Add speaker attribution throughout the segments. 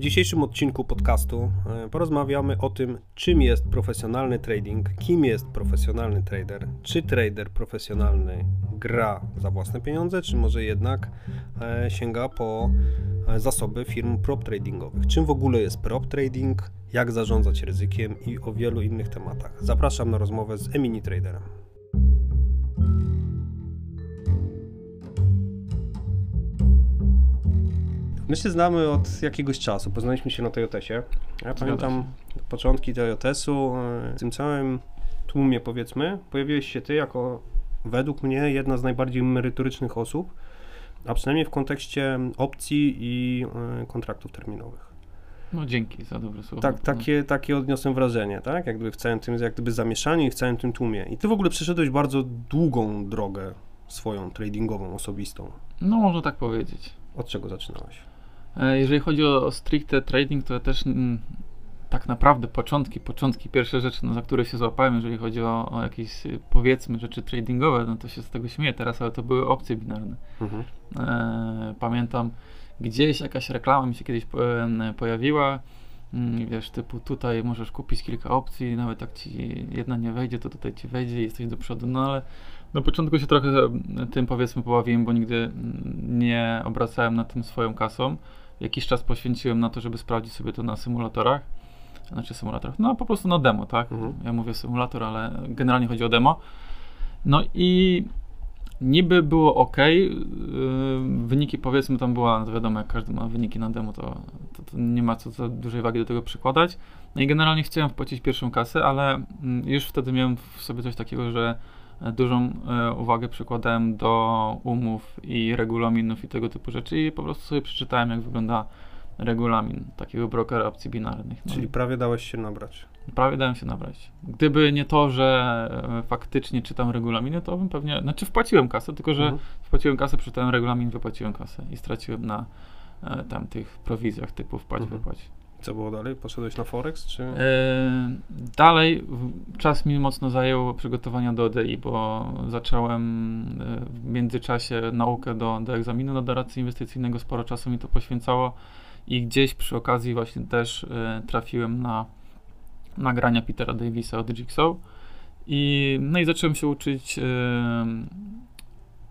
Speaker 1: W dzisiejszym odcinku podcastu e, porozmawiamy o tym, czym jest profesjonalny trading, kim jest profesjonalny trader, czy trader profesjonalny gra za własne pieniądze, czy może jednak e, sięga po e, zasoby firm prop tradingowych. Czym w ogóle jest prop trading, jak zarządzać ryzykiem i o wielu innych tematach. Zapraszam na rozmowę z Emini Traderem. My się znamy od jakiegoś czasu, poznaliśmy się na Toyotesie. Ja pamiętam początki Toyotesu, e, w tym całym tłumie powiedzmy, pojawiłeś się ty jako według mnie jedna z najbardziej merytorycznych osób, a przynajmniej w kontekście opcji i e, kontraktów terminowych.
Speaker 2: No dzięki za dobre słowo.
Speaker 1: Tak, takie, takie odniosłem wrażenie, tak? Jak gdyby w całym tym, jak gdyby zamieszaniu i w całym tym tłumie. I ty w ogóle przeszedłeś bardzo długą drogę swoją tradingową, osobistą.
Speaker 2: No można tak powiedzieć.
Speaker 1: Od czego zaczynałeś?
Speaker 2: E, jeżeli chodzi o, o stricte trading, to ja też mm, tak naprawdę początki, początki, pierwsze rzeczy, no, za które się złapałem, jeżeli chodzi o, o jakieś y, powiedzmy rzeczy tradingowe, no to się z tego śmieję teraz, ale to były opcje binarne. Mhm. E, pamiętam gdzieś jakaś reklama mi się kiedyś e, pojawiła, mm, wiesz, typu tutaj możesz kupić kilka opcji, nawet jak ci jedna nie wejdzie, to tutaj ci wejdzie i jesteś do przodu, no ale na początku się trochę tym powiedzmy pobawiłem, bo nigdy mm, nie obracałem na tym swoją kasą. Jakiś czas poświęciłem na to, żeby sprawdzić sobie to na symulatorach. Znaczy symulatorach, no po prostu na demo, tak? Mhm. Ja mówię symulator, ale generalnie chodzi o demo. No i niby było ok. Yy, wyniki powiedzmy tam była, no wiadomo, jak każdy ma wyniki na demo, to, to, to, nie ma co, co dużej wagi do tego przykładać. No i generalnie chciałem wpłacić pierwszą kasę, ale mm, już wtedy miałem w sobie coś takiego, że dużą e, uwagę przykładałem do umów i regulaminów i tego typu rzeczy i po prostu sobie przeczytałem, jak wygląda regulamin takiego brokera opcji binarnych.
Speaker 1: No Czyli prawie dałeś się nabrać.
Speaker 2: Prawie dałem się nabrać. Gdyby nie to, że e, faktycznie czytam regulaminy, to bym pewnie, znaczy wpłaciłem kasę, tylko że mhm. wpłaciłem kasę, przeczytałem regulamin, wypłaciłem kasę i straciłem na e, tam tych prowizjach typu wpłać, mhm. wypłać.
Speaker 1: Co było dalej? Poszedłeś na Forex, czy? E,
Speaker 2: dalej czas mi mocno zajęło przygotowania do ODI, bo zacząłem e, w międzyczasie naukę do, do egzaminu na doradcy inwestycyjnego, sporo czasu mi to poświęcało i gdzieś przy okazji właśnie też e, trafiłem na nagrania Petera Davisa od Jigsaw i no i zacząłem się uczyć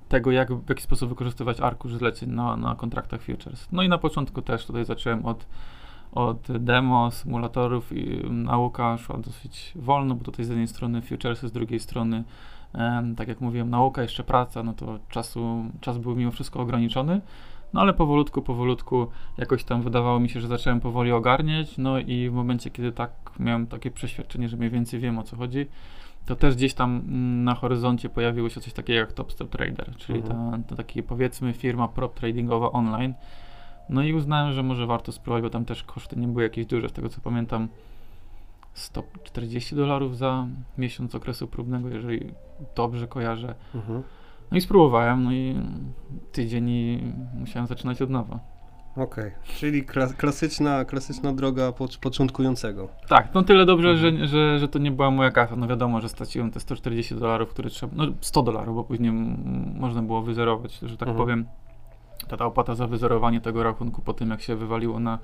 Speaker 2: tego, jak, w jaki sposób wykorzystywać arkusz zleceń na, na kontraktach futures. No i na początku też tutaj zacząłem od od demo, symulatorów i nauka szła dosyć wolno, bo tutaj z jednej strony futuresy, z drugiej strony, tak jak mówiłem, nauka, jeszcze praca, no to czasu, czas był mimo wszystko ograniczony. No ale powolutku, powolutku jakoś tam wydawało mi się, że zacząłem powoli ogarniać, no i w momencie, kiedy tak miałem takie przeświadczenie, że mniej więcej wiem o co chodzi, to też gdzieś tam mm, na horyzoncie pojawiło się coś takiego jak Top Step Trader, czyli mhm. ta, ta taki powiedzmy firma prop tradingowa online, no i uznałem, że może warto spróbować, bo tam też koszty nie były jakieś duże, z tego co pamiętam 140 dolarów za miesiąc okresu próbnego, jeżeli dobrze kojarzę. Mhm. No i spróbowałem, no i tydzień i musiałem zaczynać od nowa.
Speaker 1: Okej, okay. czyli klasyczna, klasyczna droga początkującego.
Speaker 2: Tak, no tyle dobrze, mhm. że, że, że to nie była moja kasa. No wiadomo, że straciłem te 140 dolarów, które trzeba, no 100 dolarów, bo później można było wyzerować, że tak mhm. powiem ta, ta opłata za wyzerowanie tego rachunku po tym, jak się wywaliło na,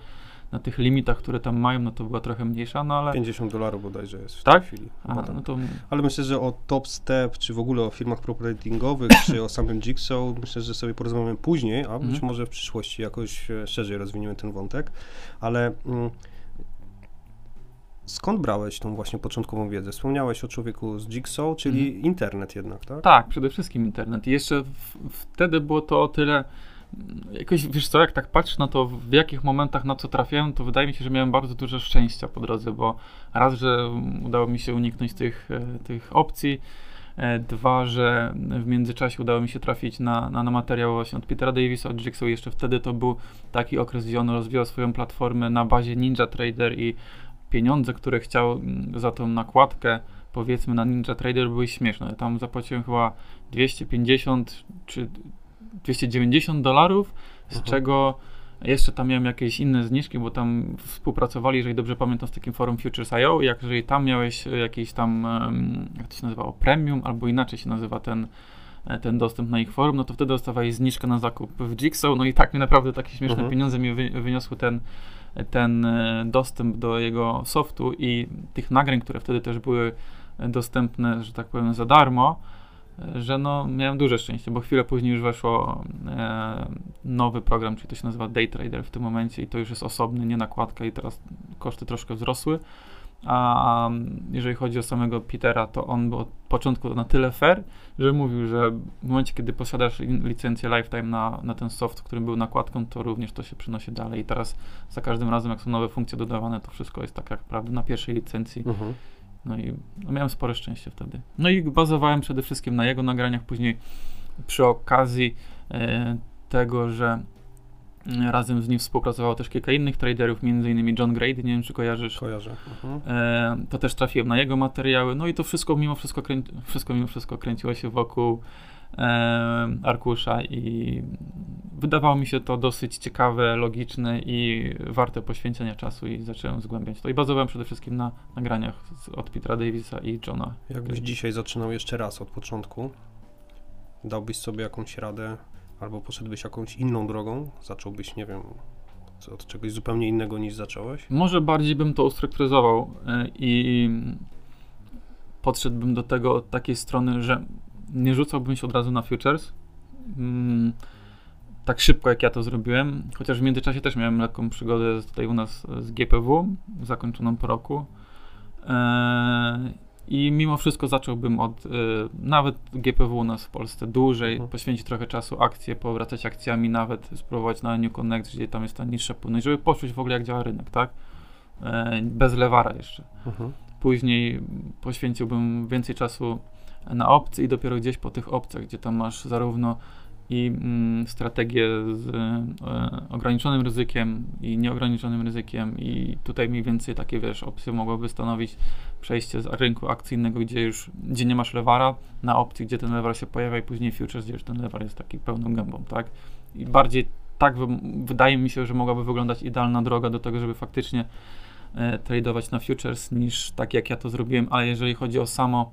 Speaker 2: na tych limitach, które tam mają, no to była trochę mniejsza, no ale...
Speaker 1: 50 dolarów bodajże jest w
Speaker 2: tak?
Speaker 1: tej chwili.
Speaker 2: Aha, no to...
Speaker 1: Ale myślę, że o Top Step, czy w ogóle o firmach properatingowych, czy o samym Jigsaw, myślę, że sobie porozmawiamy później, a być mhm. może w przyszłości jakoś e, szerzej rozwiniemy ten wątek, ale... Mm, Skąd brałeś tą właśnie początkową wiedzę? Wspomniałeś o człowieku z Jigsaw, czyli mhm. internet jednak, tak?
Speaker 2: Tak, przede wszystkim internet. I jeszcze w, wtedy było to o tyle jakoś, wiesz co, jak tak patrzę na to, w jakich momentach na co trafiałem, to wydaje mi się, że miałem bardzo dużo szczęścia po drodze, bo raz, że udało mi się uniknąć tych, e, tych opcji, e, dwa, że w międzyczasie udało mi się trafić na, na, na materiał właśnie od Petera Davisa, od Jigsaw, jeszcze wtedy to był taki okres, gdzie on rozwijał swoją platformę na bazie Ninja Trader i pieniądze, które chciał za tą nakładkę powiedzmy na Ninja Trader były śmieszne. Tam zapłaciłem chyba 250 czy 290 dolarów, z Aha. czego jeszcze tam miałem jakieś inne zniżki, bo tam współpracowali, jeżeli dobrze pamiętam, z takim forum Futures.io. Jak jeżeli tam miałeś jakieś tam, jak to się nazywało, premium, albo inaczej się nazywa ten, e, ten dostęp na ich forum, no to wtedy dostawałeś zniżkę na zakup w Jigsaw, no i tak mi naprawdę takie śmieszne
Speaker 1: Mhm.
Speaker 2: pieniądze mi wy, wyniosły ten, ten e, dostęp do jego softu i tych nagrań, które wtedy też były e, dostępne, że tak powiem, za darmo, e, że no miałem duże szczęście, bo chwilę później już weszło e, nowy program, czyli to się nazywa Daytrader w tym momencie i to już jest osobny, nie nakładka i teraz koszty troszkę wzrosły. A jeżeli chodzi o samego Petera, to on był od początku na tyle fair, że mówił, że w momencie, kiedy posiadasz licencję Lifetime na, na ten soft, który był nakładką, to również to się przenosi dalej. I teraz za każdym razem, jak są nowe funkcje dodawane, to wszystko jest tak jak prawda na pierwszej licencji.
Speaker 1: Mhm.
Speaker 2: No i no miałem spore szczęście wtedy. No i bazowałem przede wszystkim na jego nagraniach, później przy okazji e, tego, że e, razem z nim współpracowało też kilka innych traderów, innymi John Grady, nie wiem czy kojarzysz.
Speaker 1: Kojarzę. Mhm.
Speaker 2: E, to też trafiłem na jego materiały, no i to wszystko mimo wszystko, krę... wszystko, mimo wszystko kręciło się wokół arkusza i wydawało mi się to dosyć ciekawe, logiczne i warte poświęcenia czasu i zacząłem zgłębiać to. I bazowałem przede wszystkim na nagraniach od Petera Davisa i Johna.
Speaker 1: Jakbyś dzisiaj zaczynał jeszcze raz od początku, dałbyś sobie jakąś radę, albo poszedłbyś jakąś inną drogą, zacząłbyś, nie wiem, od- od czegoś zupełnie innego niż zacząłeś?
Speaker 2: Może bardziej bym to ustrukturyzował e, i podszedłbym do tego od takiej strony, że nie rzucałbym się od razu na futures. Mm, tak szybko jak ja to zrobiłem, chociaż w międzyczasie też miałem lekką przygodę tutaj u nas z GPW, zakończoną po roku. E, I mimo wszystko zacząłbym od e, nawet GPW u nas w Polsce dłużej,
Speaker 1: Mhm.
Speaker 2: poświęcić trochę czasu akcje, powracać akcjami, nawet spróbować na New Connect, gdzie tam jest ta niższa płynność, żeby poczuć w ogóle jak działa rynek, tak? E, bez lewara jeszcze.
Speaker 1: Mhm.
Speaker 2: Później poświęciłbym więcej czasu na opcje i dopiero gdzieś po tych opcjach, gdzie tam masz zarówno i mm, strategię z e, ograniczonym ryzykiem i nieograniczonym ryzykiem i tutaj mniej więcej takie, wiesz, opcje mogłyby stanowić przejście z rynku akcyjnego, gdzie już, gdzie nie masz lewara, na opcji, gdzie ten lewar się pojawia i później futures, gdzie już ten lewar jest taki pełną gębą, tak? I bardziej tak wy, wydaje mi się, że mogłaby wyglądać idealna droga do tego, żeby faktycznie e, tradować na futures niż tak jak ja to zrobiłem, ale jeżeli chodzi o samo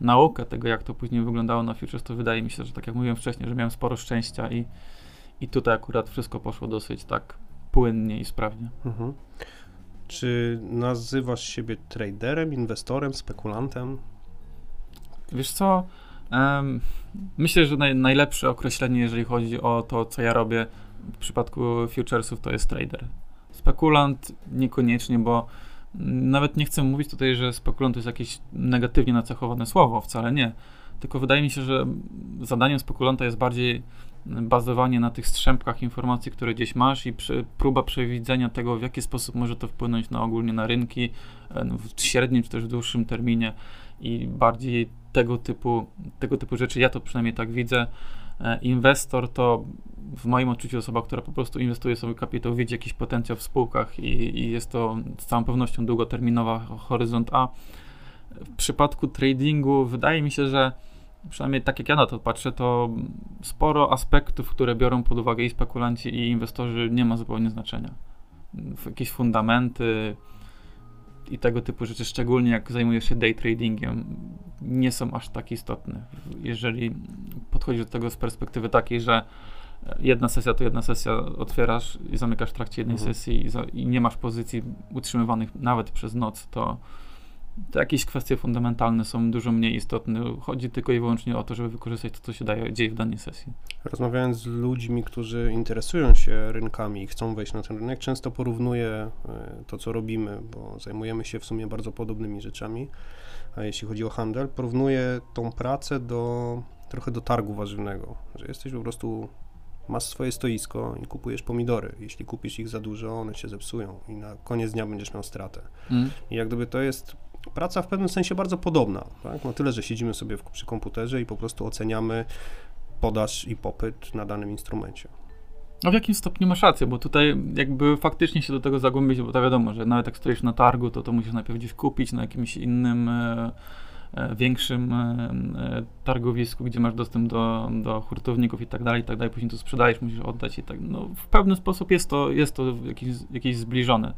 Speaker 2: naukę tego, jak to później wyglądało na futures, to wydaje mi się, że tak jak mówiłem wcześniej, że miałem sporo szczęścia i, i tutaj akurat wszystko poszło dosyć tak płynnie i sprawnie.
Speaker 1: Mhm. Czy nazywasz siebie traderem, inwestorem, spekulantem?
Speaker 2: Wiesz co? Em, myślę, że naj, najlepsze określenie, jeżeli chodzi o to, co ja robię w przypadku futuresów, to jest trader. Spekulant niekoniecznie, bo nawet nie chcę mówić tutaj, że spekulant to jest jakieś negatywnie nacechowane słowo, wcale nie. Tylko wydaje mi się, że zadaniem spekulanta jest bardziej bazowanie na tych strzępkach informacji, które gdzieś masz i próba przewidzenia tego, w jaki sposób może to wpłynąć na ogólnie na rynki e, w średnim czy też w dłuższym terminie i bardziej tego typu, tego typu rzeczy. Ja to przynajmniej tak widzę. E, Inwestor to w moim odczuciu osoba, która po prostu inwestuje sobie kapitał, widzi jakiś potencjał w spółkach i, i jest to z całą pewnością długoterminowa horyzont A. W przypadku tradingu wydaje mi się, że przynajmniej tak jak ja na to patrzę, to sporo aspektów, które biorą pod uwagę i spekulanci, i inwestorzy, nie ma zupełnie znaczenia. Jakieś fundamenty i tego typu rzeczy, szczególnie jak zajmujesz się day tradingiem, nie są aż tak istotne. Jeżeli podchodzisz do tego z perspektywy takiej, że jedna sesja to jedna sesja, otwierasz i zamykasz w trakcie jednej
Speaker 1: Mhm.
Speaker 2: sesji i, za, i nie masz pozycji utrzymywanych nawet przez noc, to, to jakieś kwestie fundamentalne są dużo mniej istotne. Chodzi tylko i wyłącznie o to, żeby wykorzystać to, co się daje, dzieje w danej sesji.
Speaker 1: Rozmawiając z ludźmi, którzy interesują się rynkami i chcą wejść na ten rynek, często porównuję e, to, co robimy, bo zajmujemy się w sumie bardzo podobnymi rzeczami. A jeśli chodzi o handel, porównuję tą pracę do trochę do targu warzywnego, że jesteś po prostu, masz swoje stoisko i kupujesz pomidory. Jeśli kupisz ich za dużo, one się zepsują i na koniec dnia będziesz miał stratę.
Speaker 2: Mm.
Speaker 1: I jak gdyby to jest praca w pewnym sensie bardzo podobna. Tak? No tyle, że siedzimy sobie w, przy komputerze i po prostu oceniamy podaż i popyt na danym instrumencie.
Speaker 2: No w jakim stopniu masz rację, bo tutaj jakby faktycznie się do tego zagłębić, bo to wiadomo, że nawet jak stoisz na targu, to to musisz najpierw gdzieś kupić na jakimś innym e, e, większym e, e, targowisku, gdzie masz dostęp do, do hurtowników i tak dalej, i tak dalej, później to sprzedajesz, musisz oddać i tak, no w pewien sposób jest to, jest to jakieś, jakieś zbliżone.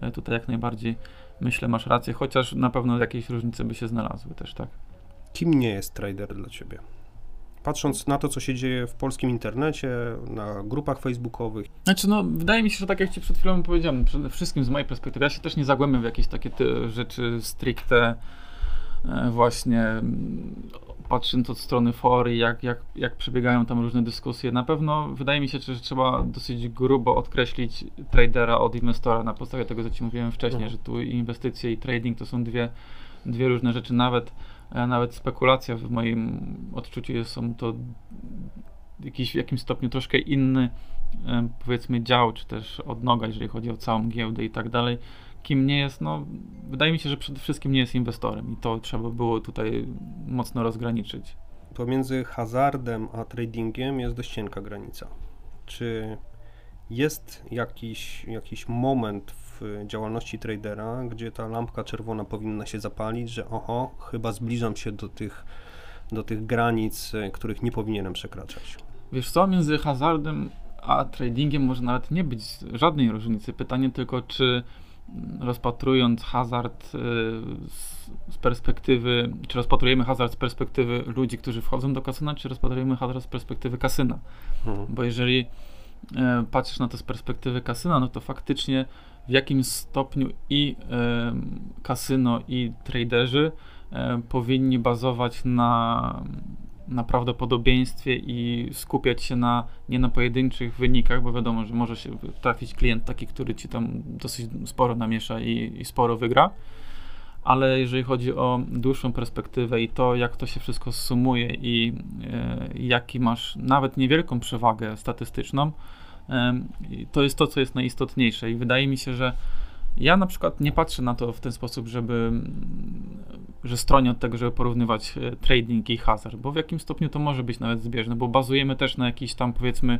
Speaker 2: E, tutaj jak najbardziej myślę, masz rację, chociaż na pewno jakieś różnice by się znalazły też, tak?
Speaker 1: Kim nie jest trader dla ciebie? patrząc na to, co się dzieje w polskim internecie, na grupach facebookowych.
Speaker 2: Znaczy, no, wydaje mi się, że tak jak ci przed chwilą powiedziałem, przede wszystkim z mojej perspektywy, ja się też nie zagłębiam w jakieś takie rzeczy stricte e, właśnie patrząc od strony fory, jak, jak, jak przebiegają tam różne dyskusje. Na pewno wydaje mi się, że trzeba dosyć grubo odkreślić tradera od inwestora na podstawie tego, co ci mówiłem wcześniej, mhm. że tu inwestycje i trading to są dwie, dwie różne rzeczy. Nawet E, nawet spekulacja w moim odczuciu jest, są to jakiś w jakimś stopniu troszkę inny e, powiedzmy dział, czy też odnoga, jeżeli chodzi o całą giełdę i tak dalej. Kim nie jest, no wydaje mi się, że przede wszystkim nie jest inwestorem i to trzeba było tutaj mocno rozgraniczyć.
Speaker 1: Pomiędzy hazardem a tradingiem jest dość cienka granica. Czy jest jakiś, jakiś moment w działalności tradera, gdzie ta lampka czerwona powinna się zapalić, że oho, chyba zbliżam się do tych, do tych granic, e, których nie powinienem przekraczać.
Speaker 2: Wiesz co, między hazardem a tradingiem może nawet nie być żadnej różnicy. Pytanie tylko, czy rozpatrując hazard e, z perspektywy, czy rozpatrujemy hazard z perspektywy ludzi, którzy wchodzą do kasyna, czy rozpatrujemy hazard z perspektywy kasyna. Mhm. Bo jeżeli e, patrzysz na to z perspektywy kasyna, no to faktycznie w jakim stopniu i e, kasyno, i traderzy e, powinni bazować na, na prawdopodobieństwie i skupiać się na, nie na pojedynczych wynikach, bo wiadomo, że może się trafić klient taki, który ci tam dosyć sporo namiesza i, i sporo wygra. Ale jeżeli chodzi o dłuższą perspektywę i to, jak to się wszystko sumuje i e, jaki masz nawet niewielką przewagę statystyczną, to jest to, co jest najistotniejsze i wydaje mi się, że ja na przykład nie patrzę na to w ten sposób, żeby, że stronię od tego, żeby porównywać e, trading i hazard, bo w jakim stopniu to może być nawet zbieżne, bo bazujemy też na jakichś tam powiedzmy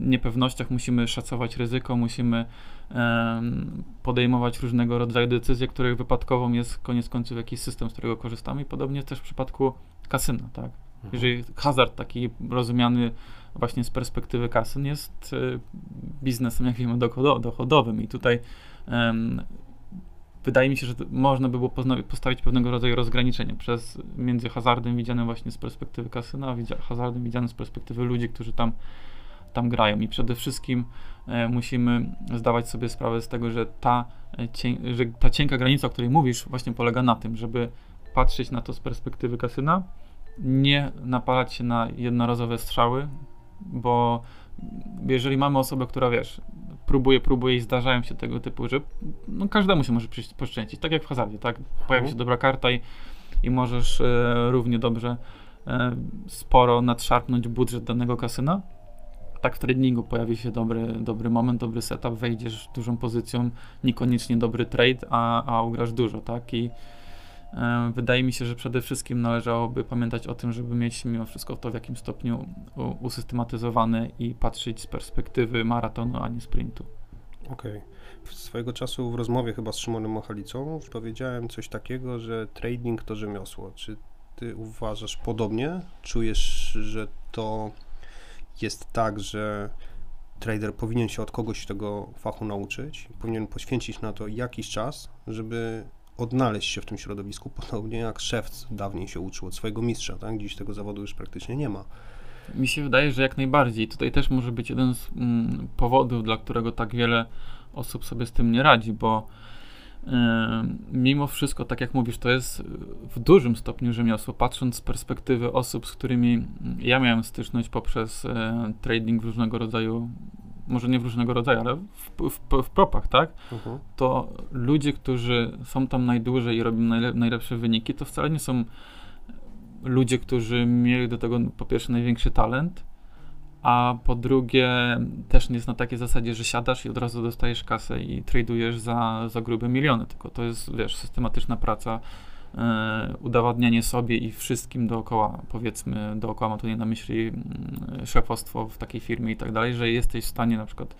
Speaker 2: niepewnościach, musimy szacować ryzyko, musimy podejmować różnego rodzaju decyzje, których wypadkową jest koniec końców jakiś system, z którego korzystamy i podobnie też w przypadku kasyna, tak? Mhm. Jeżeli hazard taki rozumiany właśnie z perspektywy kasyn jest y, biznesem, jak wiemy, dochodowym i tutaj wydaje mi się, że można by było postawić pewnego rodzaju rozgraniczenie przez między hazardem widzianym właśnie z perspektywy kasyna, a hazardem widzianym z perspektywy ludzi, którzy tam, tam grają. I przede wszystkim e, musimy zdawać sobie sprawę z tego, że ta, e, że ta cienka granica, o której mówisz, właśnie polega na tym, żeby patrzeć na to z perspektywy kasyna, nie napalać się na jednorazowe strzały, bo jeżeli mamy osobę, która wiesz, próbuje, próbuje i zdarzają się tego typu, że no, każdemu się może poszczęścić, tak jak w hazardzie, tak? Pojawi się mhm. dobra karta i, i możesz e, równie dobrze e, sporo nadszarpnąć budżet danego kasyna. Tak w tradingu pojawi się dobry, dobry moment, dobry setup, wejdziesz dużą pozycją, niekoniecznie dobry trade, a, a ugrasz dużo, tak? I wydaje mi się, że przede wszystkim należałoby pamiętać o tym, żeby mieć mimo wszystko to w jakim stopniu usystematyzowane i patrzeć z perspektywy maratonu, a nie sprintu.
Speaker 1: Okej. Okay. Swojego czasu w rozmowie chyba z Szymonem Machalicą powiedziałem coś takiego, że trading to rzemiosło. Czy ty uważasz podobnie? Czujesz, że to jest tak, że trader powinien się od kogoś tego fachu nauczyć, powinien poświęcić na to jakiś czas, żeby odnaleźć się w tym środowisku, podobnie jak szef dawniej się uczył od swojego mistrza, tak? Dziś tego zawodu już praktycznie nie ma.
Speaker 2: Mi się wydaje, że jak najbardziej. Tutaj też może być jeden z mm, powodów, dla którego tak wiele osób sobie z tym nie radzi, bo mimo wszystko, tak jak mówisz, to jest w dużym stopniu rzemiosło. Patrząc z perspektywy osób, z którymi ja miałem styczność poprzez yy, trading w różnego rodzaju może nie w różnego rodzaju, ale w, w, w propach, tak? Uh-huh. To ludzie, którzy są tam najdłużej i robią najle, najlepsze wyniki, to wcale nie są ludzie, którzy mieli do tego po pierwsze największy talent, a po drugie też nie jest na takiej zasadzie, że siadasz i od razu dostajesz kasę i tradujesz za, za grube miliony, tylko to jest, wiesz, systematyczna praca, udowadnianie sobie i wszystkim dookoła, powiedzmy, dookoła ma tu nie na myśli mm, szefostwo w takiej firmie i tak dalej, że jesteś w stanie na przykład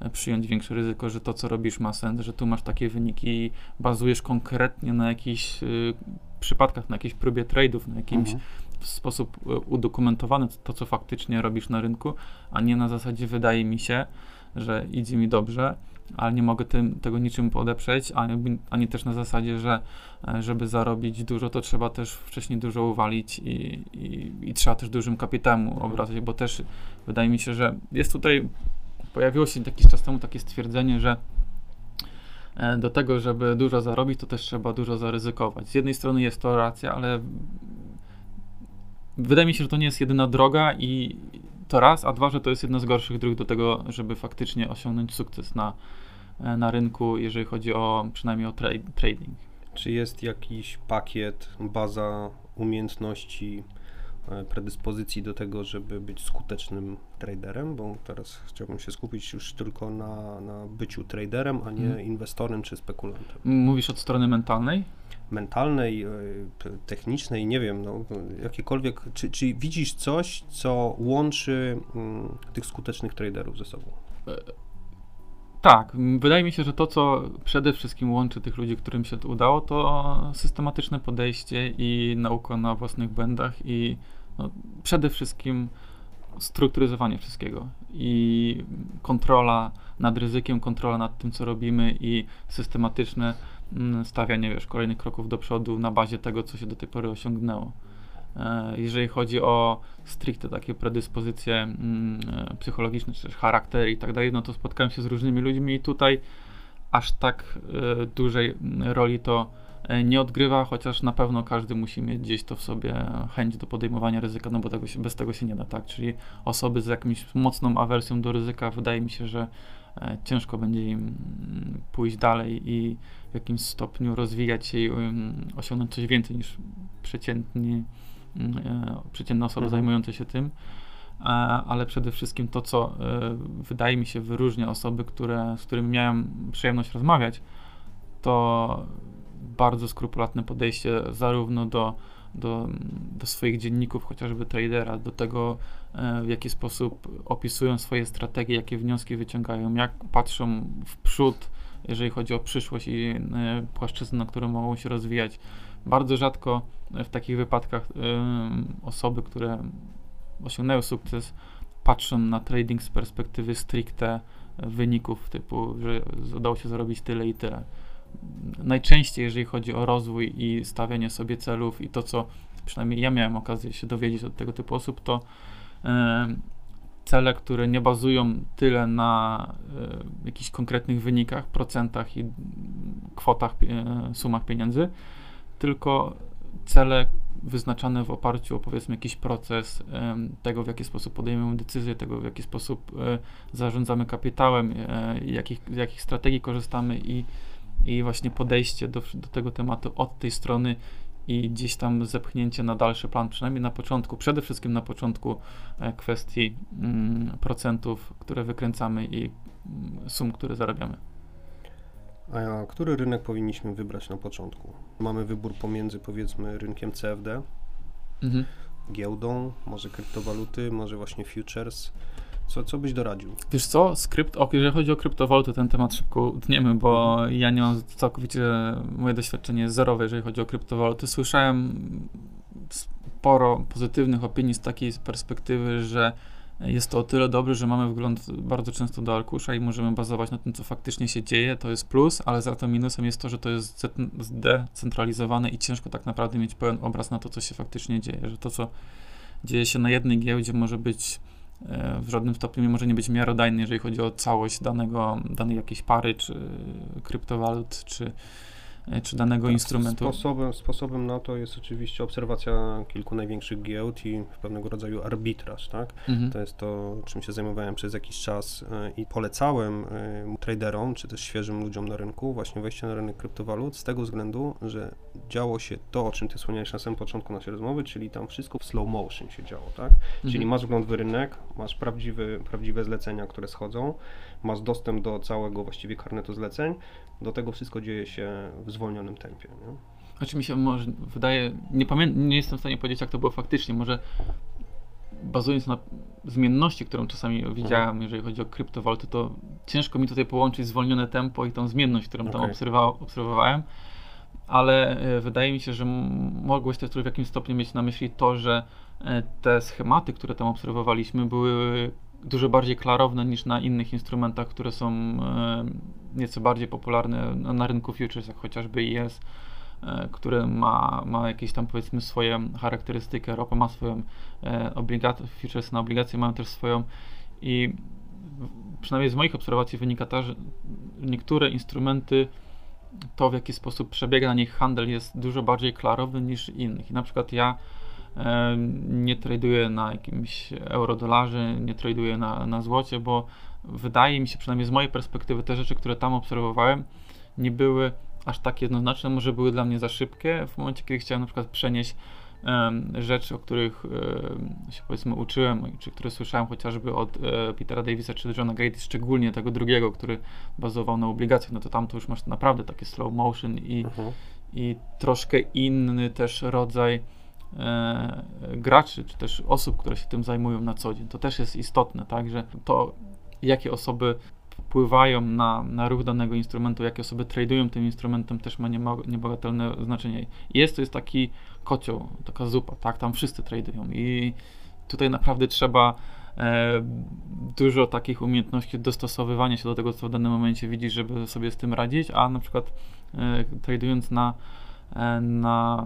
Speaker 2: e, przyjąć większe ryzyko, że to, co robisz ma sens, że tu masz takie wyniki i bazujesz konkretnie na jakichś y, przypadkach, na jakiejś próbie trade'ów, na jakimś mhm. w sposób udokumentowany to, co faktycznie robisz na rynku, a nie na zasadzie wydaje mi się, że idzie mi dobrze, ale nie mogę tym, tego niczym podeprzeć, ani, ani też na zasadzie, że e, żeby zarobić dużo, to trzeba też wcześniej dużo uwalić i, i, i trzeba też dużym kapitałem obracać, bo też wydaje mi się, że jest tutaj, pojawiło się jakiś czas temu takie stwierdzenie, że e, do tego, żeby dużo zarobić, to też trzeba dużo zaryzykować. Z jednej strony jest to racja, ale wydaje mi się, że to nie jest jedyna droga i to raz, a dwa, że to jest jedna z gorszych dróg do tego, żeby faktycznie osiągnąć sukces na, e, na rynku, jeżeli chodzi o przynajmniej o tra trading.
Speaker 1: Czy jest jakiś pakiet, baza umiejętności, e, predyspozycji do tego, żeby być skutecznym traderem, bo teraz chciałbym się skupić już tylko na, na byciu traderem, a nie hmm. inwestorem czy spekulantem.
Speaker 2: Mówisz od strony mentalnej?
Speaker 1: Mentalnej, e, technicznej, nie wiem, no, jakiekolwiek, czy, czy widzisz coś, co łączy mm, tych skutecznych traderów ze sobą? E,
Speaker 2: tak, wydaje mi się, że to, co przede wszystkim łączy tych ludzi, którym się to udało, to systematyczne podejście i nauka na własnych błędach i no, przede wszystkim strukturyzowanie wszystkiego i kontrola nad ryzykiem, kontrola nad tym, co robimy i systematyczne stawianie wiesz, kolejnych kroków do przodu na bazie tego, co się do tej pory osiągnęło. E, jeżeli chodzi o stricte takie predyspozycje mm, e, psychologiczne, czy też charakter i tak dalej, no to spotkałem się z różnymi ludźmi i tutaj aż tak e, dużej roli to nie odgrywa, chociaż na pewno każdy musi mieć gdzieś to w sobie chęć do podejmowania ryzyka, no bo tego się, bez tego się nie da, tak? Czyli osoby z jakimś mocną awersją do ryzyka, wydaje mi się, że ciężko będzie im mm, pójść dalej i w jakimś stopniu rozwijać się i um, osiągnąć coś więcej niż przeciętni, um, e, przeciętne osoby mhm. zajmujące się tym. Ale przede wszystkim to, co e, wydaje mi się wyróżnia osoby, które, z którymi miałem przyjemność rozmawiać, to bardzo skrupulatne podejście zarówno do, do, do swoich dzienników, chociażby tradera, do tego, e, w jaki sposób opisują swoje strategie, jakie wnioski wyciągają, jak patrzą w przód, jeżeli chodzi o przyszłość i e, płaszczyznę, na którą mogą się rozwijać. Bardzo rzadko w takich wypadkach e, osoby, które osiągnęły sukces, patrzą na trading z perspektywy stricte wyników, typu, że udało się zarobić tyle i tyle. Najczęściej, jeżeli chodzi o rozwój i stawianie sobie celów i to, co przynajmniej ja miałem okazję się dowiedzieć od tego typu osób, to cele, które nie bazują tyle na y, jakichś konkretnych wynikach, procentach i kwotach, y, sumach pieniędzy, tylko cele wyznaczane w oparciu o powiedzmy jakiś proces y, tego, w jaki sposób podejmujemy decyzje, tego, w jaki sposób zarządzamy kapitałem, jakich, z jakich strategii korzystamy i, i właśnie podejście do, do tego tematu od tej strony i gdzieś tam zepchnięcie na dalszy plan, przynajmniej na początku, przede wszystkim na początku e, kwestii mm, procentów, które wykręcamy i mm, sum, które zarabiamy.
Speaker 1: A który rynek powinniśmy wybrać na początku? Mamy wybór pomiędzy powiedzmy rynkiem CFD, mhm. giełdą, może kryptowaluty, może właśnie futures. Co, co byś doradził?
Speaker 2: Wiesz co, skrypt, jeżeli chodzi o kryptowaluty, ten temat szybko utniemy, bo ja nie mam całkowicie, moje doświadczenie jest zerowe, jeżeli chodzi o kryptowaluty. Słyszałem sporo pozytywnych opinii z takiej perspektywy, że jest to o tyle dobre, że mamy wgląd bardzo często do arkusza i możemy bazować na tym, co faktycznie się dzieje, to jest plus, ale za to minusem jest to, że to jest zdecentralizowane i ciężko tak naprawdę mieć pełen obraz na to, co się faktycznie dzieje, że to, co dzieje się na jednej giełdzie może być w żadnym stopniu może nie być miarodajny, jeżeli chodzi o całość danego, danej jakiejś pary, czy kryptowalut, czy E, czy danego tak, instrumentu.
Speaker 1: Sposobem, sposobem na to jest oczywiście obserwacja kilku największych giełd i pewnego rodzaju arbitraż, tak? Mhm. To jest to, czym się zajmowałem przez jakiś czas e, i polecałem e, traderom, czy też świeżym ludziom na rynku właśnie wejście na rynek kryptowalut z tego względu, że działo się to, o czym ty wspomniałeś na samym początku naszej rozmowy, czyli tam wszystko w slow motion się działo, tak? Mhm. Czyli masz wgląd w rynek, masz prawdziwy, prawdziwe zlecenia, które schodzą, masz dostęp do całego właściwie karnetu zleceń, do tego wszystko dzieje się w zwolnionym tempie. Nie?
Speaker 2: Znaczy mi się może wydaje, nie, pamię- nie jestem w stanie powiedzieć, jak to było faktycznie. Może bazując na zmienności, którą czasami mhm. widziałem, jeżeli chodzi o kryptowaluty, to ciężko mi tutaj połączyć zwolnione tempo i tą zmienność, którą okay. tam obserwowa- obserwowałem. Ale e, wydaje mi się, że mogłeś też w jakimś stopniu mieć na myśli to, że e, te schematy, które tam obserwowaliśmy, były dużo bardziej klarowne niż na innych instrumentach, które są e, nieco bardziej popularne na rynku futures, jak chociażby IS, e, które ma, ma jakieś tam powiedzmy swoje charakterystyki, ropa ma swoją e, obligację, futures na obligacje mają też swoją i przynajmniej z moich obserwacji wynika to, że niektóre instrumenty to, w jaki sposób przebiega na nich handel, jest dużo bardziej klarowny niż innych. I na przykład ja nie traduję na jakimś euro-dolarze, nie traduję na, na złocie, bo wydaje mi się, przynajmniej z mojej perspektywy, te rzeczy, które tam obserwowałem, nie były aż tak jednoznaczne, może były dla mnie za szybkie. W momencie, kiedy chciałem na przykład przenieść rzeczy, o których się powiedzmy uczyłem, czy które słyszałem chociażby od e, Petera Davisa czy Johna Gate, szczególnie tego drugiego, który bazował na obligacjach, no to tam to już masz naprawdę takie slow motion i, uh-huh. i troszkę inny też rodzaj e, graczy, czy też osób, które się tym zajmują na co dzień. To też jest istotne, tak, że to jakie osoby wpływają na, na ruch danego instrumentu, jakie osoby tradują tym instrumentem, też ma niebagatelne znaczenie. Jest to jest taki kocioł, taka zupa, tak, tam wszyscy tradują i tutaj naprawdę trzeba e, dużo takich umiejętności dostosowywania się do tego, co w danym momencie widzisz, żeby sobie z tym radzić, a na przykład e, tradując na, e, na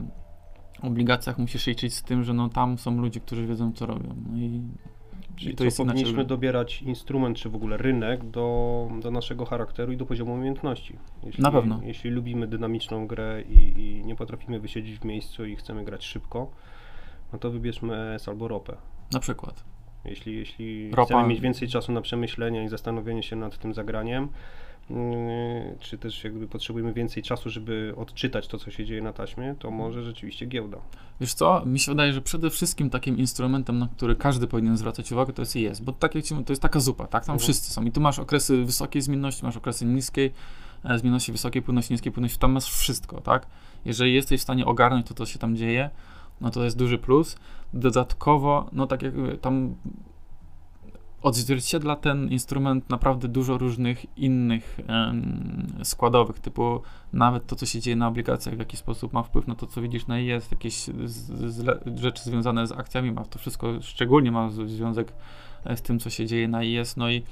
Speaker 2: obligacjach musisz liczyć z tym, że no tam są ludzie, którzy wiedzą, co robią. No i
Speaker 1: Czyli to jest powinniśmy inaczej... dobierać instrument, czy w ogóle rynek do, do naszego charakteru i do poziomu umiejętności.
Speaker 2: Jeśli, Na pewno.
Speaker 1: Jeśli lubimy dynamiczną grę i, i, nie potrafimy wysiedzieć w miejscu i chcemy grać szybko, no to wybierzmy ES albo ropę.
Speaker 2: Na przykład.
Speaker 1: Jeśli, jeśli Ropa... chcemy mieć więcej czasu na przemyślenia i zastanowienie się nad tym zagraniem, czy też jakby potrzebujemy więcej czasu, żeby odczytać to, co się dzieje na taśmie, to może rzeczywiście giełda.
Speaker 2: Wiesz co, mi się wydaje, że przede wszystkim takim instrumentem, na który każdy powinien zwracać uwagę, to jest IS, bo tak jak ci to jest taka zupa, tak? Tam mhm. wszyscy są i tu masz okresy wysokiej zmienności, masz okresy niskiej e, zmienności, wysokiej płynności, niskiej płynności, tam masz wszystko, tak? Jeżeli jesteś w stanie ogarnąć to, co się tam dzieje, no to jest duży plus. Dodatkowo, no tak jak tam odzwierciedla ten instrument naprawdę dużo różnych innych um, składowych, typu nawet to, co się dzieje na obligacjach, w jaki sposób ma wpływ na to, co widzisz na IS, jakieś z, z, rzeczy związane z akcjami, ma to wszystko szczególnie ma związek e, z tym, co się dzieje na IS, no i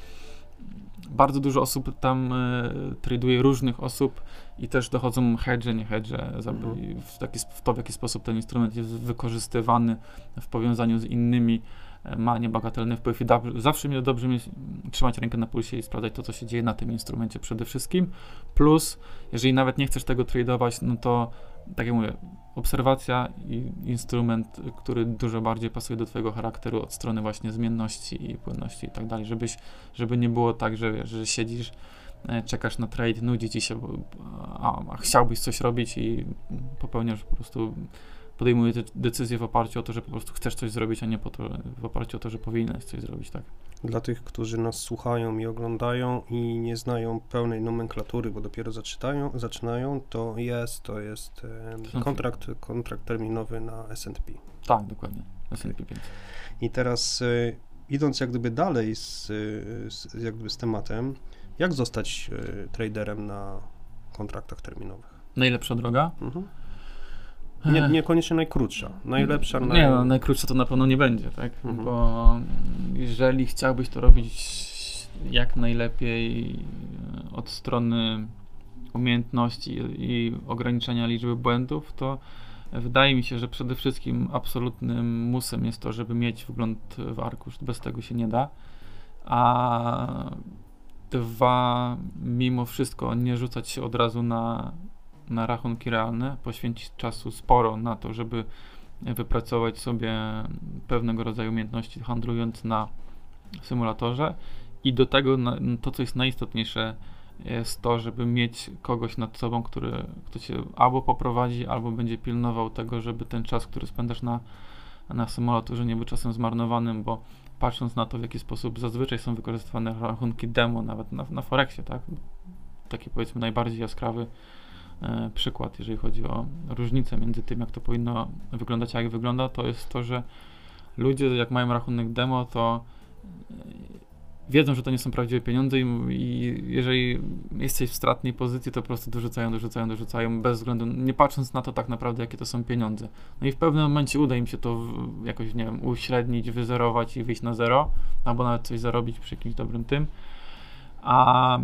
Speaker 2: bardzo dużo osób tam e, traduje różnych osób i też dochodzą hedge, nie hedge, mhm. w, taki, w to, w jaki sposób ten instrument jest wykorzystywany w powiązaniu z innymi ma niebagatelny wpływ i da, zawsze mnie dobrze mieć, trzymać rękę na pulsie i sprawdzać to, co się dzieje na tym instrumencie przede wszystkim. Plus, jeżeli nawet nie chcesz tego tradować, no to tak jak mówię, obserwacja i instrument, który dużo bardziej pasuje do twojego charakteru od strony właśnie zmienności i płynności i tak dalej, żebyś, żeby nie było tak, że, wiesz, że siedzisz e, czekasz na trade, nudzi ci się, a, a chciałbyś coś robić i popełniasz po prostu podejmuje te decyzje w oparciu o to, że po prostu chcesz coś zrobić, a nie po to, w oparciu o to, że powinieneś coś zrobić, tak?
Speaker 1: Dla tych, którzy nas słuchają i oglądają i nie znają pełnej nomenklatury, bo dopiero zaczynają, zaczynają to jest, to jest e, kontrakt, kontrakt terminowy na S&P.
Speaker 2: Tak, dokładnie, S&P 5.
Speaker 1: I teraz e, idąc jak gdyby dalej z, z, jak gdyby z tematem, jak zostać e, traderem na kontraktach terminowych?
Speaker 2: Najlepsza droga? Mhm.
Speaker 1: Nie, niekoniecznie najkrótsza, najlepsza.
Speaker 2: Naj... Nie, no, najkrótsza to na pewno nie będzie, tak? Mhm. Bo jeżeli chciałbyś to robić jak najlepiej e, od strony umiejętności i ograniczenia liczby błędów, to wydaje mi się, że przede wszystkim absolutnym musem jest to, żeby mieć wgląd w arkusz. Bez tego się nie da. A dwa, mimo wszystko nie rzucać się od razu na na rachunki realne, poświęcić czasu sporo na to, żeby wypracować sobie pewnego rodzaju umiejętności handlując na symulatorze i do tego to, co jest najistotniejsze, jest to, żeby mieć kogoś nad sobą, który, kto cię albo poprowadzi, albo będzie pilnował tego, żeby ten czas, który spędzasz na, na symulatorze nie był czasem zmarnowanym, bo patrząc na to, w jaki sposób zazwyczaj są wykorzystywane rachunki demo, nawet na, na Forexie, tak? Taki powiedzmy najbardziej jaskrawy przykład, jeżeli chodzi o różnicę między tym, jak to powinno wyglądać, a jak wygląda, to jest to, że ludzie, jak mają rachunek demo, to wiedzą, że to nie są prawdziwe pieniądze i, i, jeżeli jesteś w stratnej pozycji, to po prostu dorzucają, dorzucają, dorzucają, bez względu, nie patrząc na to tak naprawdę, jakie to są pieniądze. No i w pewnym momencie uda im się to jakoś, nie wiem, uśrednić, wyzerować i wyjść na zero, albo nawet coś zarobić przy jakimś dobrym tym. A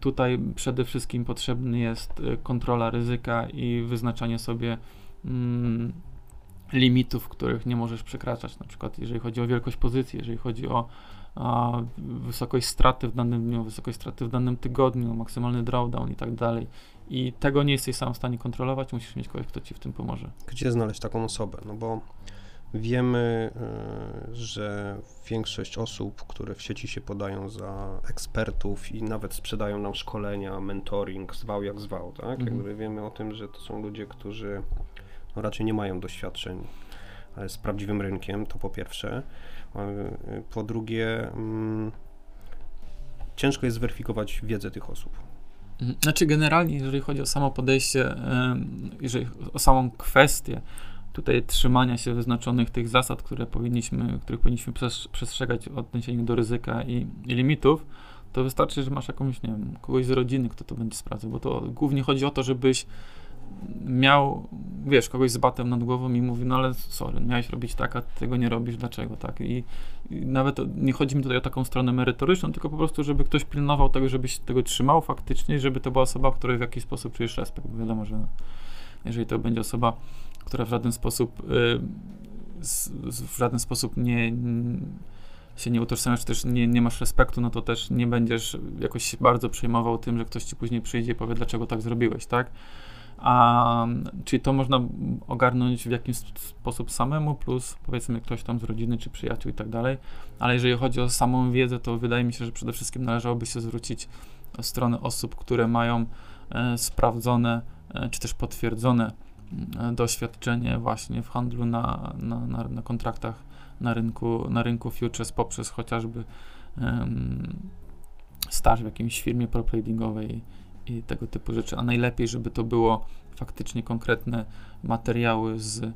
Speaker 2: tutaj przede wszystkim potrzebny jest y, kontrola ryzyka i wyznaczanie sobie mm, limitów, których nie możesz przekraczać. Na przykład, jeżeli chodzi o wielkość pozycji, jeżeli chodzi o a, wysokość straty w danym dniu, wysokość straty w danym tygodniu, maksymalny drawdown i tak dalej. I tego nie jesteś sam w stanie kontrolować, musisz mieć kogoś, kto ci w tym pomoże.
Speaker 1: Gdzie znaleźć taką osobę? No bo wiemy, y, że większość osób, które w sieci się podają za ekspertów i nawet sprzedają nam szkolenia, mentoring, zwał jak zwał, tak? Mhm. Jakby wiemy o tym, że to są ludzie, którzy no raczej nie mają doświadczeń e, z prawdziwym rynkiem, to po pierwsze. E, po drugie, mm, ciężko jest zweryfikować wiedzę tych osób.
Speaker 2: Mhm. Znaczy, generalnie, jeżeli chodzi o samo podejście, jeżeli o samą kwestię tutaj trzymania się wyznaczonych tych zasad, które powinniśmy, których powinniśmy przestrzegać w odniesieniu do ryzyka i, i limitów, to wystarczy, że masz jakąś, nie wiem, kogoś z rodziny, kto to będzie sprawdzał, bo to głównie chodzi o to, żebyś miał, wiesz, kogoś z batem nad głową i mówi, no ale sorry, miałeś robić tak, a tego nie robisz, dlaczego, tak? I, i nawet nie chodzi mi tutaj o taką stronę merytoryczną, tylko po prostu, żeby ktoś pilnował tego, żebyś tego trzymał faktycznie, żeby to była osoba, której w jakiś sposób czujesz respekt, bo wiadomo, że jeżeli to będzie osoba, która w żaden sposób y, w żaden sposób nie się nie utożsamiasz, też nie, nie masz respektu, no to też nie będziesz jakoś bardzo przejmował tym, że ktoś ci później przyjdzie i powie, dlaczego tak zrobiłeś, tak? A, czyli to można ogarnąć w jakiś sposób samemu, plus powiedzmy ktoś tam z rodziny czy przyjaciół i tak dalej. Ale jeżeli chodzi o samą wiedzę, to wydaje mi się, że przede wszystkim należałoby się zwrócić w stronę osób, które mają e, sprawdzone e, czy też potwierdzone doświadczenie właśnie w handlu na, na, na, na, kontraktach na rynku, na rynku futures poprzez chociażby staż w jakiejś firmie prop-tradingowej i tego typu rzeczy, a najlepiej, żeby to było faktycznie konkretne materiały z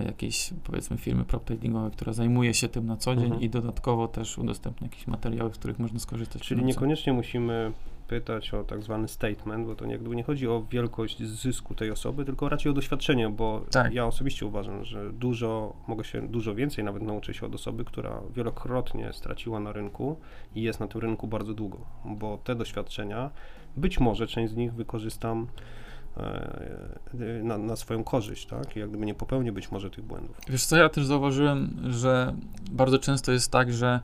Speaker 2: e, jakiejś powiedzmy firmy prop tradingowej, która zajmuje się tym na co dzień mhm. i dodatkowo też udostępnia jakieś materiały, z których można skorzystać.
Speaker 1: Czyli niekoniecznie musimy pytać o tak zwany statement, bo to nie, nie chodzi o wielkość zysku tej osoby, tylko raczej o doświadczenie, bo tak. ja osobiście uważam, że dużo, mogę się dużo więcej nawet nauczyć się od osoby, która wielokrotnie straciła na rynku i jest na tym rynku bardzo długo, bo te doświadczenia być może część z nich wykorzystam na, na, swoją korzyść, tak? Jak gdyby nie popełnię być może tych błędów.
Speaker 2: Wiesz co, ja też zauważyłem, że bardzo często jest tak, że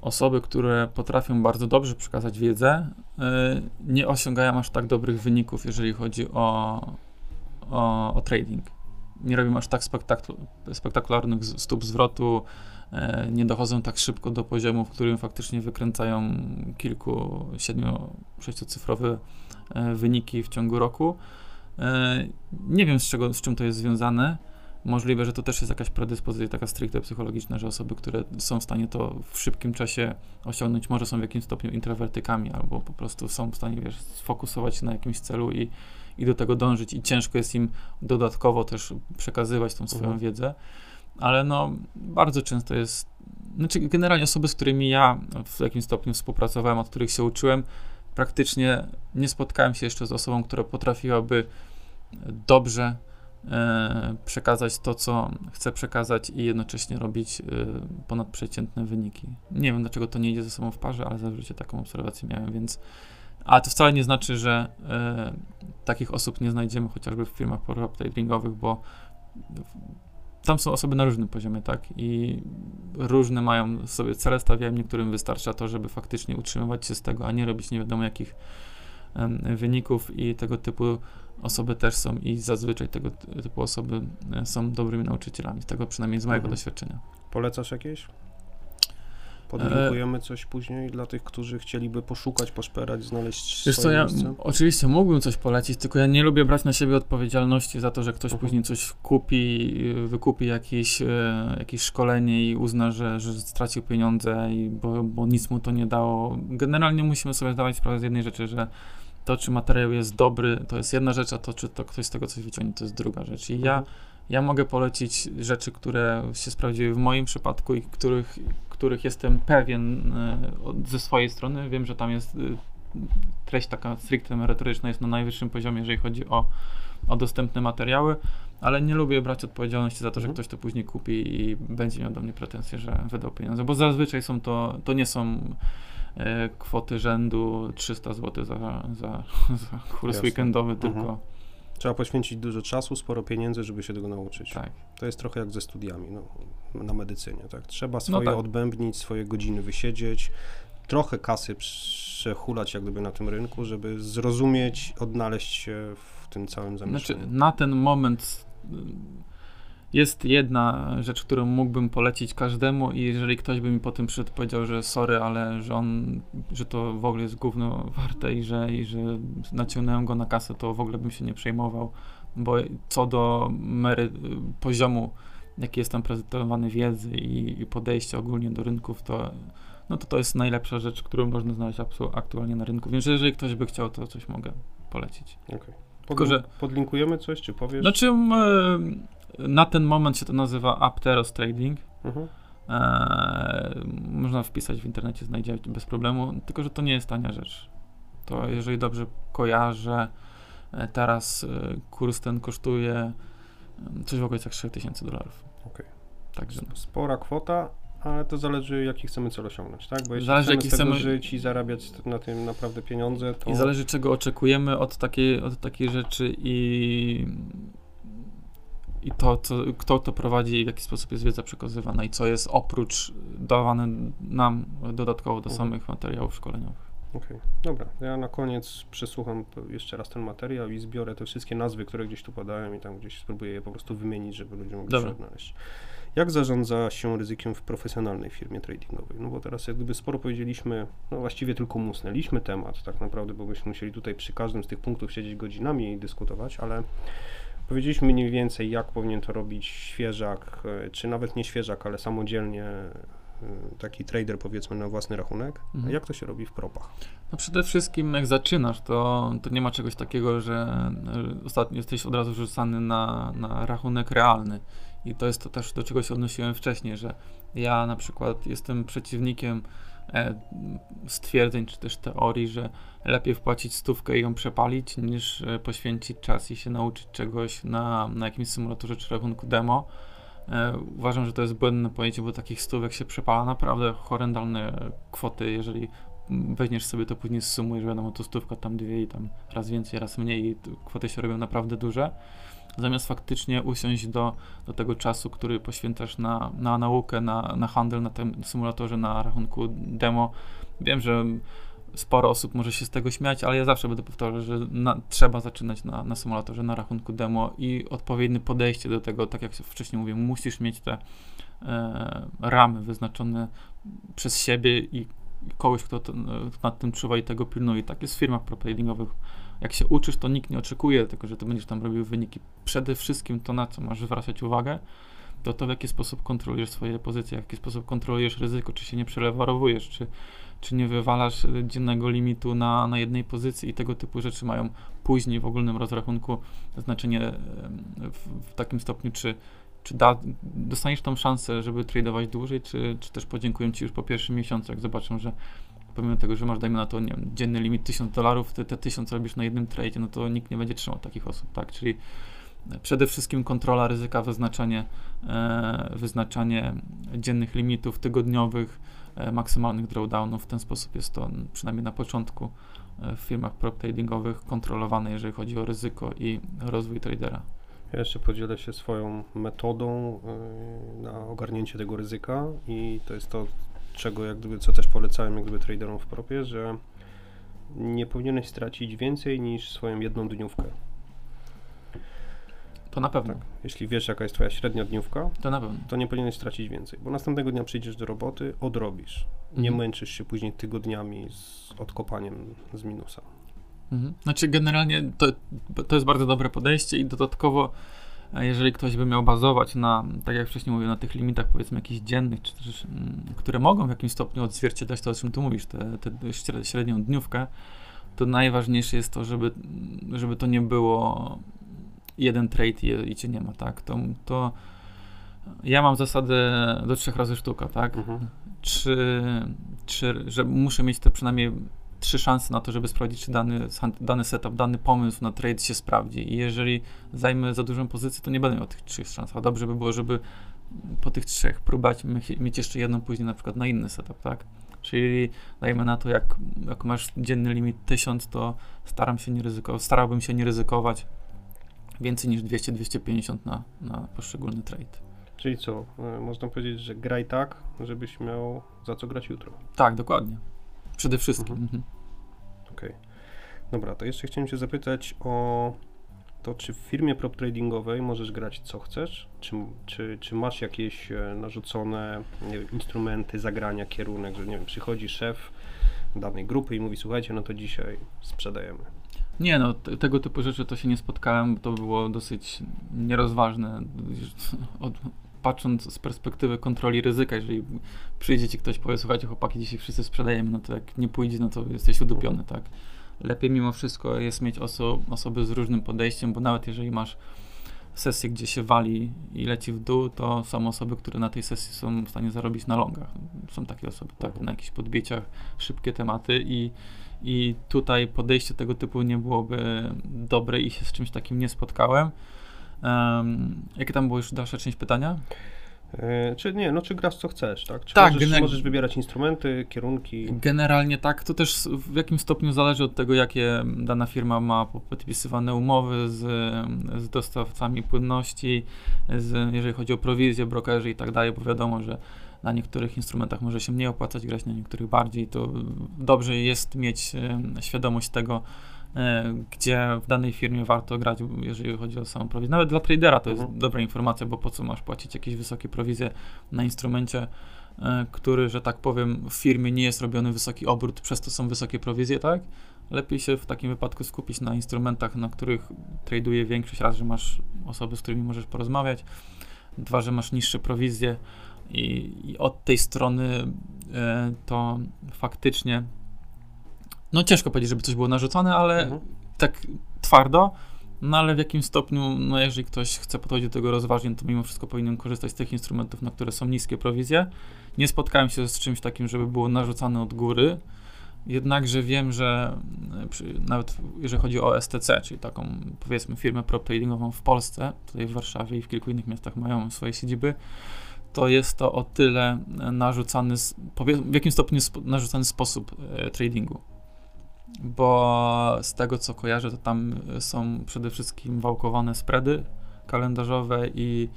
Speaker 2: osoby, które potrafią bardzo dobrze przekazać wiedzę, e, nie osiągają aż tak dobrych wyników, jeżeli chodzi o, o, o trading. Nie robią aż tak spektakularnych stóp zwrotu, E, nie dochodzą tak szybko do poziomu, w którym faktycznie wykręcają kilku, siedmiu, sześciocyfrowe e, wyniki w ciągu roku. E, nie wiem z, czego, z czym to jest związane. Możliwe, że to też jest jakaś predyspozycja taka stricte psychologiczna, że osoby, które są w stanie to w szybkim czasie osiągnąć, może są w jakimś stopniu introwertykami, albo po prostu są w stanie, wiesz, sfokusować się na jakimś celu i, i do tego dążyć i ciężko jest im dodatkowo też przekazywać tą swoją mhm. wiedzę ale no bardzo często jest, znaczy generalnie osoby, z którymi ja w jakimś stopniu współpracowałem, od których się uczyłem, praktycznie nie spotkałem się jeszcze z osobą, która potrafiłaby dobrze e, przekazać to, co chce przekazać i jednocześnie robić e, ponadprzeciętne wyniki. Nie wiem, dlaczego to nie idzie ze sobą w parze, ale zawsze taką obserwację miałem, więc ale to wcale nie znaczy, że e, takich osób nie znajdziemy chociażby w firmach prop tradingowych, bo tam są osoby na różnym poziomie, tak? I różne mają sobie cele, stawiają, niektórym wystarcza to, żeby faktycznie utrzymywać się z tego, a nie robić nie wiadomo jakich um, wyników i tego typu osoby też są i zazwyczaj tego typu osoby e, są dobrymi nauczycielami, z tego przynajmniej z mojego mhm. doświadczenia.
Speaker 1: Polecasz jakieś? Podlinkujemy coś później dla tych, którzy chcieliby poszukać, poszperać, znaleźć Wiesz co, ja
Speaker 2: oczywiście mógłbym coś polecić, tylko ja nie lubię brać na siebie odpowiedzialności za to, że ktoś uh później coś kupi, wykupi jakieś, e, jakieś szkolenie i uzna, że, że stracił pieniądze, i bo, bo nic mu to nie dało. Generalnie musimy sobie zdawać sprawę z jednej rzeczy, że to, czy materiał jest dobry, to jest jedna rzecz, a to, czy to ktoś z tego coś wyciągnie, to jest druga rzecz. I ja, mhm. ja mogę polecić rzeczy, które się sprawdziły w moim przypadku i których których jestem pewien ze swojej strony. Wiem, że tam jest treść taka stricte merytoryczna jest na najwyższym poziomie, jeżeli chodzi o, o dostępne materiały, ale nie lubię brać odpowiedzialności za to, że mhm. ktoś to później kupi i będzie miał do mnie pretensje, że wydał pieniądze, bo zazwyczaj są to, to nie są e, kwoty rzędu 300 zł za, za, za kurs Jasne. weekendowy, mhm. tylko
Speaker 1: Trzeba poświęcić dużo czasu, sporo pieniędzy, żeby się tego nauczyć. Tak. To jest trochę jak ze studiami no, na medycynie. Tak? Trzeba no swoje no tak. odbębnić, swoje godziny wysiedzieć, trochę kasy przehulać jak gdyby na tym rynku, żeby zrozumieć, odnaleźć się w tym całym zamieszaniu.
Speaker 2: Znaczy, na ten moment jest jedna rzecz, którą mógłbym polecić każdemu i jeżeli ktoś by mi po tym przyszedł powiedział, że sorry, ale że on, że to w ogóle jest gówno warte i że, i że naciągnąłem go na kasę, to w ogóle bym się nie przejmował, bo co do mery, poziomu, jaki jest tam prezentowany wiedzy i, i podejścia ogólnie do rynków, to no to to jest najlepsza rzecz, którą można znaleźć aktualnie na rynku. Więc jeżeli ktoś by chciał, to coś mogę polecić.
Speaker 1: Okay. Tylko, że podlinkujemy coś, czy powiesz?
Speaker 2: Znaczy, na ten moment się to nazywa Apteros Trading. Mhm. E, można wpisać w internecie, znajdzie bez problemu, tylko że to nie jest tania rzecz. To jeżeli dobrze kojarzę, e, teraz e, kurs ten kosztuje coś w okolicach 3000 dolarów.
Speaker 1: Okej. Także. Spora kwota, ale to zależy, jaki chcemy cel osiągnąć, tak? Bo jeśli
Speaker 2: zależy,
Speaker 1: chcemy chcemy... żyć i zarabiać na tym naprawdę pieniądze, to...
Speaker 2: I zależy, czego oczekujemy od takiej, od takiej rzeczy i, i to, co, kto to prowadzi i w jaki sposób jest wiedza przekazywana i co jest oprócz dawane nam dodatkowo do mhm. samych materiałów szkoleniowych.
Speaker 1: Okej, okay. dobra. Ja na koniec przesłucham jeszcze raz ten materiał i zbiorę te wszystkie nazwy, które gdzieś tu padają i tam gdzieś spróbuję je po prostu wymienić, żeby ludzie mogli się odnaleźć. Jak zarządza się ryzykiem w profesjonalnej firmie tradingowej? No bo teraz jak gdyby sporo powiedzieliśmy, no właściwie tylko musnęliśmy temat tak naprawdę, bo byśmy musieli tutaj przy każdym z tych punktów siedzieć godzinami i dyskutować, ale powiedzieliśmy mniej więcej, jak powinien to robić świeżak, e, czy nawet nie świeżak, ale samodzielnie taki trader powiedzmy na własny rachunek. Mhm. Jak to się robi w propach?
Speaker 2: No przede wszystkim jak zaczynasz, to, to nie ma czegoś takiego, że ostatnio jesteś od razu wrzucany na, na rachunek realny. I to jest to też, do czego się odnosiłem wcześniej, że ja na przykład jestem przeciwnikiem e, stwierdzeń czy też teorii, że lepiej wpłacić stówkę i ją przepalić, niż e, poświęcić czas i się nauczyć czegoś na, na jakimś symulatorze czy rachunku demo. E, uważam, że to jest błędne pojęcie, bo takich stówek się przepala naprawdę horrendalne kwoty, jeżeli weźmiesz sobie to później sumujesz, wiadomo, to stówka tam dwie i tam raz więcej, raz mniej kwoty się robią naprawdę duże zamiast faktycznie usiąść do, do tego czasu, który poświęcasz na, na naukę, na, na handel na tym symulatorze, na rachunku demo. Wiem, że sporo osób może się z tego śmiać, ale ja zawsze będę powtarzał, że na, trzeba zaczynać na, na symulatorze, na rachunku demo i odpowiednie podejście do tego, tak jak wcześniej mówiłem, musisz mieć te e, ramy wyznaczone przez siebie i kogoś, kto, to, nad tym czuwa i tego pilnuje. Tak jest w firmach propagandingowych jak się uczysz, to nikt nie oczekuje tego, że ty będziesz tam robił wyniki. Przede wszystkim to, na co masz zwracać uwagę, to to, w jaki sposób kontrolujesz swoje pozycje, w jaki sposób kontrolujesz ryzyko, czy się nie przelewarowujesz, czy, czy nie wywalasz dziennego limitu na, na jednej pozycji i tego typu rzeczy mają później w ogólnym rozrachunku znaczenie w, w takim stopniu, czy, czy da, dostaniesz tą szansę, żeby tradować dłużej, czy, czy też podziękuję Ci już po pierwszym miesiącu, jak zobaczą, że pomimo tego, że masz, dajmy na to, nie wiem, dzienny limit 1000 dolarów, ty te 1000 robisz na jednym trade, no to nikt nie będzie trzymał takich osób, tak? Czyli e, przede wszystkim kontrola ryzyka, wyznaczanie, e, wyznaczanie dziennych limitów, tygodniowych, maksymalnych drawdownów. W ten sposób jest to przynajmniej na początku e, w firmach prop tradingowych kontrolowane, jeżeli chodzi o ryzyko i rozwój tradera.
Speaker 1: Ja jeszcze podzielę się swoją metodą e, na ogarnięcie tego ryzyka i to jest to, czego jak gdyby, co też polecałem jak gdyby traderom w propie, że nie powinieneś stracić więcej niż swoją jedną dniówkę.
Speaker 2: To na pewno. Tak.
Speaker 1: Jeśli wiesz, jaka jest twoja średnia dniówka,
Speaker 2: to na pewno.
Speaker 1: To nie powinieneś stracić więcej, bo następnego dnia przyjdziesz do roboty, odrobisz. Nie mhm. męczysz się później tygodniami z odkopaniem z minusa.
Speaker 2: Mhm. Znaczy, generalnie to, to jest bardzo dobre podejście i dodatkowo jeżeli ktoś by miał bazować na, tak jak wcześniej mówiłem, na tych limitach powiedzmy jakichś dziennych, czy też, mm, które mogą w jakimś stopniu odzwierciedlać to, o czym tu mówisz, tę średnią dniówkę, to najważniejsze jest to, żeby, żeby to nie było jeden trade i, i cię nie ma, tak? To, to ja mam zasadę do trzech razy sztuka, tak? Mhm. czy, czy że muszę mieć te przynajmniej trzy szanse na to, żeby sprawdzić, czy dany, dany setup, dany pomysł na trade się sprawdzi. I jeżeli zajmę za dużą pozycję, to nie będę miał tych trzech szans. A dobrze by było, żeby po tych trzech próbować mieć jeszcze jedną później na przykład na inny setup, tak? Czyli dajmy na to, jak, jak masz dzienny limit 1000, to staram się nie ryzykować, starałbym się nie ryzykować więcej niż 200-250 na, na poszczególny trade.
Speaker 1: Czyli co? E, można powiedzieć, że graj tak, żebyś miał za co grać jutro.
Speaker 2: Tak, dokładnie. Przede wszystkim. Mhm. Mhm.
Speaker 1: Okej. Okay. Dobra, to jeszcze chciałem Cię zapytać o to, czy w firmie prop tradingowej możesz grać co chcesz? Czy, czy, czy masz jakieś e, narzucone wiem, instrumenty zagrania, kierunek, że nie wiem, przychodzi szef danej grupy i mówi, słuchajcie, no to dzisiaj sprzedajemy.
Speaker 2: Nie, no tego typu rzeczy to się nie spotkałem, to było dosyć nierozważne. Od, patrząc z perspektywy kontroli ryzyka, jeżeli przyjdzie ci ktoś, powie, słuchajcie chłopaki, dzisiaj wszyscy sprzedajemy, no to jak nie pójdzie, no to jesteś udupiony, tak? Lepiej mimo wszystko jest mieć oso osoby z różnym podejściem, bo nawet jeżeli masz sesję, gdzie się wali i leci w dół, to są osoby, które na tej sesji są w stanie zarobić na longach. Są takie osoby, tak, na jakichś podbieciach, szybkie tematy i, i tutaj podejście tego typu nie byłoby dobre i się z czymś takim nie spotkałem. Um, jakie tam było już dalsza część pytania?
Speaker 1: E, czy nie, no czy grasz co chcesz, tak? Czy tak, możesz, możesz wybierać instrumenty, kierunki?
Speaker 2: Generalnie tak, to też w jakim stopniu zależy od tego, jakie dana firma ma podpisywane umowy z, z dostawcami płynności, z, jeżeli chodzi o prowizję, brokerzy i tak dalej, bo wiadomo, że na niektórych instrumentach może się mniej opłacać grać, na niektórych bardziej, to dobrze jest mieć świadomość tego, E, gdzie w danej firmie warto grać, jeżeli chodzi o samą prowizję. Nawet dla tradera to jest mhm. dobra informacja, bo po co masz płacić jakieś wysokie prowizje na instrumencie, e, który, że tak powiem, w firmie nie jest robiony wysoki obrót, przez to są wysokie prowizje, tak? Lepiej się w takim wypadku skupić na instrumentach, na których traduje większość, raz, że masz osoby, z którymi możesz porozmawiać, dwa, że masz niższe prowizje i, i od tej strony e, to faktycznie no ciężko powiedzieć, żeby coś było narzucone, ale mhm. tak twardo, no ale w jakim stopniu, no jeżeli ktoś chce podchodzić do tego rozważnie, to mimo wszystko powinien korzystać z tych instrumentów, na które są niskie prowizje. Nie spotkałem się z czymś takim, żeby było narzucane od góry, jednakże wiem, że e, przy, nawet jeżeli chodzi o STC, czyli taką powiedzmy firmę prop tradingową w Polsce, tutaj w Warszawie i w kilku innych miastach mają swoje siedziby, to jest to o tyle narzucany, w jakim stopniu narzucany sposób e, tradingu bo z tego co kojarzę, to tam są przede wszystkim wałkowane spready kalendarzowe i,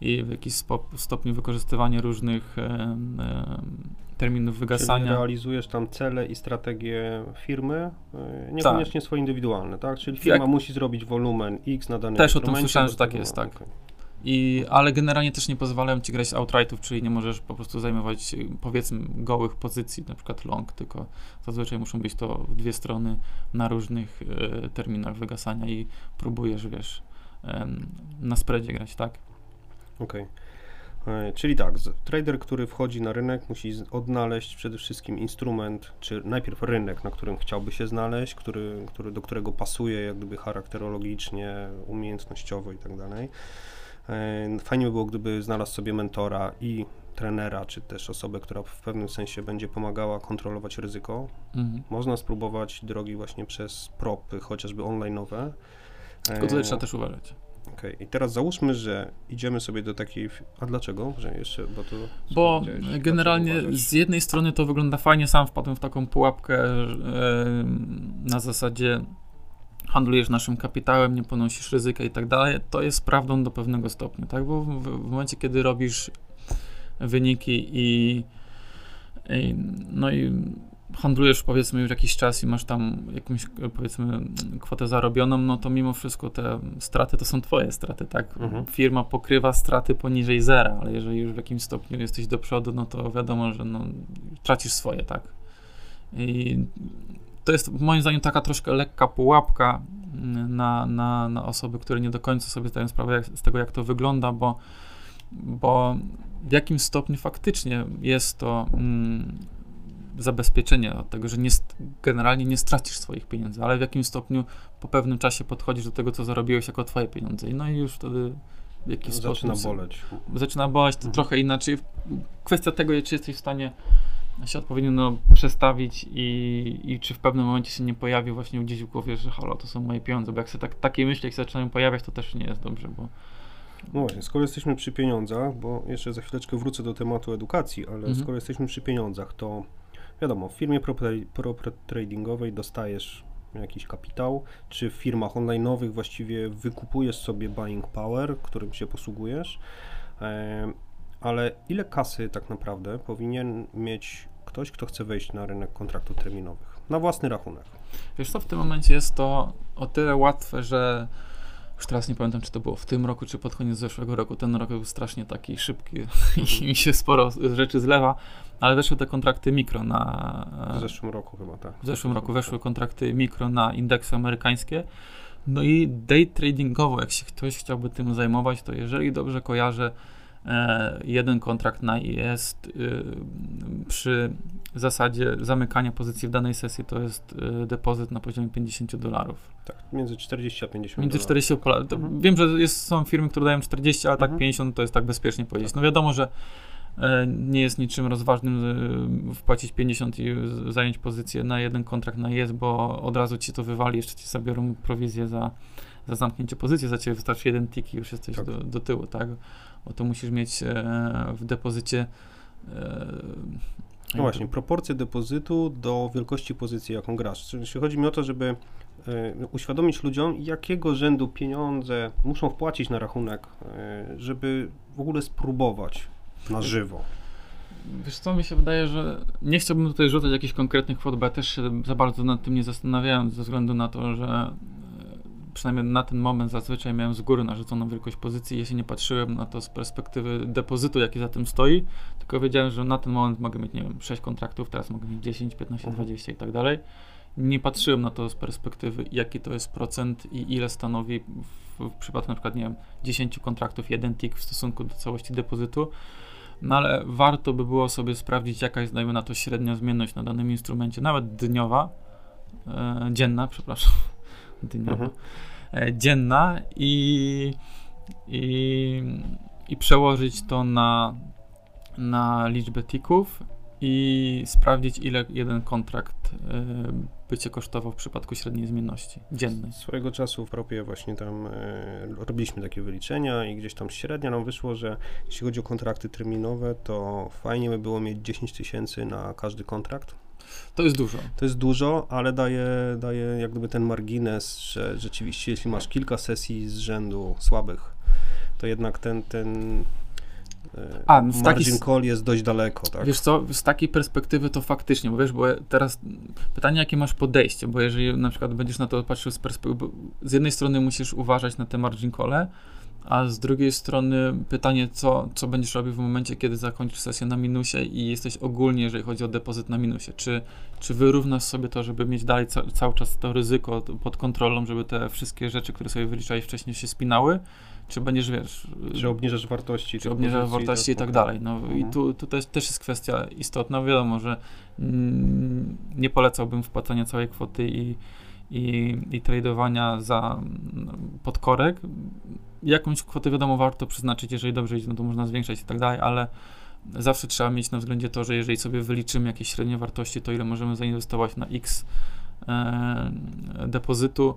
Speaker 2: i w jakiś stopniu wykorzystywanie różnych e, e, terminów wygasania.
Speaker 1: Czyli realizujesz tam cele i strategie firmy, e, niekoniecznie tak. swoje indywidualne, tak? Czyli firma musi zrobić wolumen X na danym
Speaker 2: Też o tym słyszałem, że tak jest, tak. Okay. I, ale generalnie też nie pozwalają ci grać outrightów, czyli nie możesz po prostu zajmować powiedzmy gołych pozycji, na przykład long, tylko zazwyczaj muszą być to w dwie strony na różnych e, terminach wygasania i próbujesz, wiesz, na spreadzie grać, tak?
Speaker 1: Okej. Okay. E, czyli tak, trader, który wchodzi na rynek, musi odnaleźć przede wszystkim instrument, czy najpierw rynek, na którym chciałby się znaleźć, który, który, do którego pasuje jak gdyby charakterologicznie, umiejętnościowo i tak dalej. Fajnie by było, gdyby znalazł sobie mentora i trenera, czy też osobę, która w pewnym sensie będzie pomagała kontrolować ryzyko. Mhm. Można spróbować drogi właśnie przez propy, chociażby online'owe.
Speaker 2: Tylko tutaj trzeba też uważać.
Speaker 1: Okej, okay. i teraz załóżmy, że idziemy sobie do takiej. A dlaczego? Że jeszcze, bo to.
Speaker 2: Bo generalnie z jednej strony to wygląda fajnie, sam wpadłem w taką pułapkę na zasadzie handlujesz naszym kapitałem, nie ponosisz ryzyka i tak dalej, to jest prawdą do pewnego stopnia, tak? Bo w, w momencie, kiedy robisz wyniki i, i, no i handlujesz powiedzmy już jakiś czas i masz tam jakąś powiedzmy kwotę zarobioną, no to mimo wszystko te straty to są twoje straty, tak? Mhm. Firma pokrywa straty poniżej zera, ale jeżeli już w jakimś stopniu jesteś do przodu, no to wiadomo, że no, tracisz swoje, tak? I to jest moim zdaniem taka troszkę lekka pułapka mm, na, na, na osoby, które nie do końca sobie zdają sprawę jak, z tego, jak to wygląda, bo, bo w jakim stopniu faktycznie jest to mm, zabezpieczenie od tego, że nie, generalnie nie stracisz swoich pieniędzy, ale w jakim stopniu po pewnym czasie podchodzisz do tego, co zarobiłeś jako twoje pieniądze. No i już wtedy w jakiś
Speaker 1: Zaczyna
Speaker 2: sposób...
Speaker 1: boleć.
Speaker 2: Zaczyna boleć to
Speaker 1: Mhm.
Speaker 2: trochę inaczej. Kwestia tego, czy jesteś w stanie się odpowiednio no, przestawić i, i czy w pewnym momencie się nie pojawi właśnie gdzieś w głowie, że halo, to są moje pieniądze, bo jak się tak, takie myśli jak się zaczynają pojawiać, to też nie jest dobrze, bo
Speaker 1: No właśnie, skoro jesteśmy przy pieniądzach, bo jeszcze za chwileczkę wrócę do tematu edukacji, ale
Speaker 2: Mhm.
Speaker 1: skoro jesteśmy przy pieniądzach, to wiadomo, w firmie propra- propra tradingowej dostajesz jakiś kapitał, czy w firmach online'owych właściwie wykupujesz sobie buying power, którym się posługujesz, em, ale ile kasy tak naprawdę powinien mieć ktoś, kto chce wejść na rynek kontraktów terminowych? Na własny rachunek.
Speaker 2: Wiesz co, w tym momencie jest to o tyle łatwe, że już teraz nie pamiętam, czy to było w tym roku, czy pod koniec zeszłego roku. Ten rok był strasznie taki szybki i mi się sporo rzeczy zlewa, ale weszły te kontrakty mikro na...
Speaker 1: W zeszłym roku chyba, tak.
Speaker 2: W zeszłym roku weszły kontrakty mikro na indeksy amerykańskie. No i day tradingowo, jak się ktoś chciałby tym zajmować, to jeżeli dobrze kojarzę, e, jeden kontrakt na jest y, przy zasadzie zamykania pozycji w danej sesji to jest y, depozyt na poziomie 50 dolarów.
Speaker 1: Tak, między 40 a 50
Speaker 2: Między
Speaker 1: dolarów.
Speaker 2: 40 a pola- to
Speaker 1: Mhm.
Speaker 2: Wiem, że jest, są firmy, które dają 40, ale tak
Speaker 1: Mhm.
Speaker 2: 50 to jest tak bezpiecznie powiedzieć. No wiadomo, że e, nie jest niczym rozważnym e, wpłacić 50 i zająć pozycję na jeden kontrakt na jest, bo od razu ci to wywali, jeszcze ci zabiorą prowizję za, za zamknięcie pozycji, za ciebie wystarczy jeden tik i już jesteś
Speaker 1: Tak.
Speaker 2: do, do tyłu, tak? Bo to musisz mieć e, w depozycie
Speaker 1: No właśnie, proporcje depozytu do wielkości pozycji, jaką grasz. Czyli chodzi mi o to, żeby e, uświadomić ludziom, jakiego rzędu pieniądze muszą wpłacić na rachunek, e, żeby w ogóle spróbować na żywo.
Speaker 2: Wiesz co, mi się wydaje, że nie chciałbym tutaj rzucać jakichś konkretnych kwot, bo ja też się za bardzo nad tym nie zastanawiałem, ze względu na to, że e, przynajmniej na ten moment zazwyczaj miałem z góry narzuconą wielkość pozycji, jeśli nie patrzyłem na to z perspektywy depozytu, jaki za tym stoi, tylko wiedziałem, że na ten moment mogę mieć, nie wiem, 6 kontraktów, teraz mogę mieć 10, 15,
Speaker 1: Mhm.
Speaker 2: 20 i tak dalej. Nie patrzyłem na to z perspektywy, jaki to jest procent i ile stanowi w, w przypadku na przykład, nie wiem, 10 kontraktów, jeden tick w stosunku do całości depozytu. No ale warto by było sobie sprawdzić, jaka jest, dajmy na to, średnia zmienność na danym instrumencie, nawet dniowa, e, dzienna, przepraszam, dniowa,
Speaker 1: Mhm.
Speaker 2: E, dzienna i, i, i przełożyć to na, na liczbę tików i sprawdzić, ile jeden kontrakt e, by cię kosztował w przypadku średniej zmienności dziennej.
Speaker 1: Swojego czasu w propie właśnie tam e, robiliśmy takie wyliczenia i gdzieś tam średnio nam wyszło, że jeśli chodzi o kontrakty terminowe, to fajnie by było mieć 10 tysięcy na każdy kontrakt.
Speaker 2: To jest dużo.
Speaker 1: To jest dużo, ale daje, daje jak gdyby ten margines, że rzeczywiście jeśli masz kilka sesji z rzędu słabych, to jednak ten, ten e,
Speaker 2: A, w taki
Speaker 1: call jest dość daleko, tak?
Speaker 2: Wiesz co, z takiej perspektywy to faktycznie, bo wiesz, bo teraz pytanie, jakie masz podejście, bo jeżeli na przykład będziesz na to patrzył z perspektywy, z jednej strony musisz uważać na te margin call, a z drugiej strony pytanie, co, co będziesz robił w momencie, kiedy zakończysz sesję na minusie i jesteś ogólnie, jeżeli chodzi o depozyt na minusie. Czy, czy wyrównasz sobie to, żeby mieć dalej ca cały czas to ryzyko pod kontrolą, żeby te wszystkie rzeczy, które sobie wyliczałeś wcześniej się spinały, czy będziesz, wiesz...
Speaker 1: Czy obniżasz wartości?
Speaker 2: czy
Speaker 1: tych
Speaker 2: obniża
Speaker 1: pozycji,
Speaker 2: wartości i tak
Speaker 1: spoko.
Speaker 2: dalej. No i
Speaker 1: Mhm.
Speaker 2: tu, tu też, też jest kwestia istotna. Wiadomo, że mm, nie polecałbym wpłacania całej kwoty i, i, i tradowania za mm, podkorek. Jakąś kwotę wiadomo warto przeznaczyć, jeżeli dobrze idzie, no to można zwiększać i tak dalej, ale zawsze trzeba mieć na względzie to, że jeżeli sobie wyliczymy jakieś średnie wartości, to ile możemy zainwestować na X e, depozytu,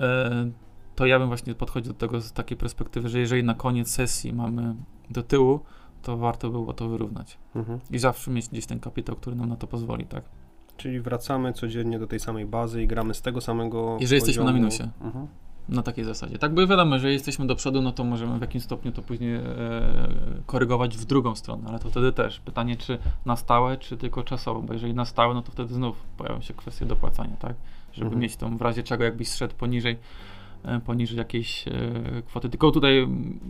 Speaker 2: e, to ja bym właśnie podchodził do tego z takiej perspektywy, że jeżeli na koniec sesji mamy do tyłu, to warto było to wyrównać.
Speaker 1: Mhm.
Speaker 2: I zawsze mieć gdzieś ten kapitał, który nam na to pozwoli, tak?
Speaker 1: Czyli wracamy codziennie do tej samej bazy i gramy z tego samego
Speaker 2: Jeżeli jesteśmy na
Speaker 1: poziomu.
Speaker 2: minusie.
Speaker 1: Mhm.
Speaker 2: Na takiej zasadzie. Tak, bo wiadomo, że jesteśmy do przodu, no to możemy w jakimś stopniu to później e, korygować w drugą stronę, ale to wtedy też pytanie, czy na stałe, czy tylko czasowo, bo jeżeli na stałe, no to wtedy znów pojawią się kwestie dopłacania, tak? Żeby
Speaker 1: Mhm.
Speaker 2: mieć tą w razie czego jakbyś szedł poniżej e, poniżej jakiejś e, kwoty. Tylko tutaj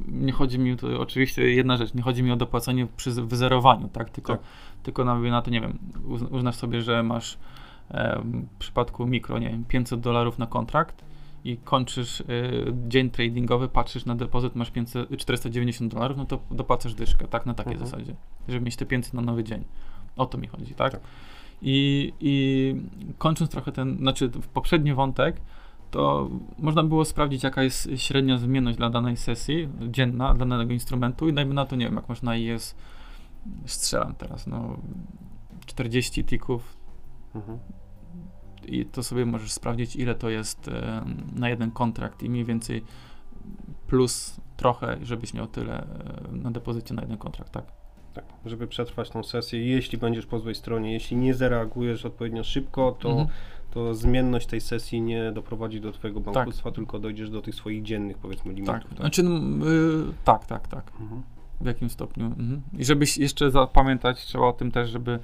Speaker 2: nie chodzi mi, to oczywiście jedna rzecz, nie chodzi mi o dopłacanie przy wyzerowaniu, tak? Tylko,
Speaker 1: Tak.
Speaker 2: tylko na, na to, nie wiem, uzn- uznasz sobie, że masz e, w przypadku mikro, nie wiem, 500 dolarów na kontrakt i kończysz y, dzień tradingowy, patrzysz na depozyt, masz 500, 490 dolarów, no to dopłacasz dyszkę, tak, na takiej
Speaker 1: Mhm.
Speaker 2: zasadzie, żeby mieć te 500 na nowy dzień. O to mi chodzi, tak?
Speaker 1: Tak.
Speaker 2: I, I kończąc trochę ten, znaczy poprzedni wątek, to można było sprawdzić, jaka jest średnia zmienność dla danej sesji, dzienna, dla danego instrumentu i dajmy na to, nie wiem, jak można IS, strzelam teraz, no 40 tików mhm. I to sobie możesz sprawdzić, ile to jest na jeden kontrakt i mniej więcej plus trochę, żebyś miał tyle na depozycie na jeden kontrakt, tak?
Speaker 1: Tak, żeby przetrwać tą sesję. Jeśli będziesz po złej stronie, jeśli nie zareagujesz odpowiednio szybko, to, mhm. to zmienność tej sesji nie doprowadzi do twojego tak. bankructwa, tak. tylko dojdziesz do tych swoich dziennych, powiedzmy, limitów.
Speaker 2: Tak, tak? Znaczy, yy, tak, tak, tak. Mhm. W jakim stopniu. Mhm. I żebyś jeszcze zapamiętać, trzeba o tym też, żeby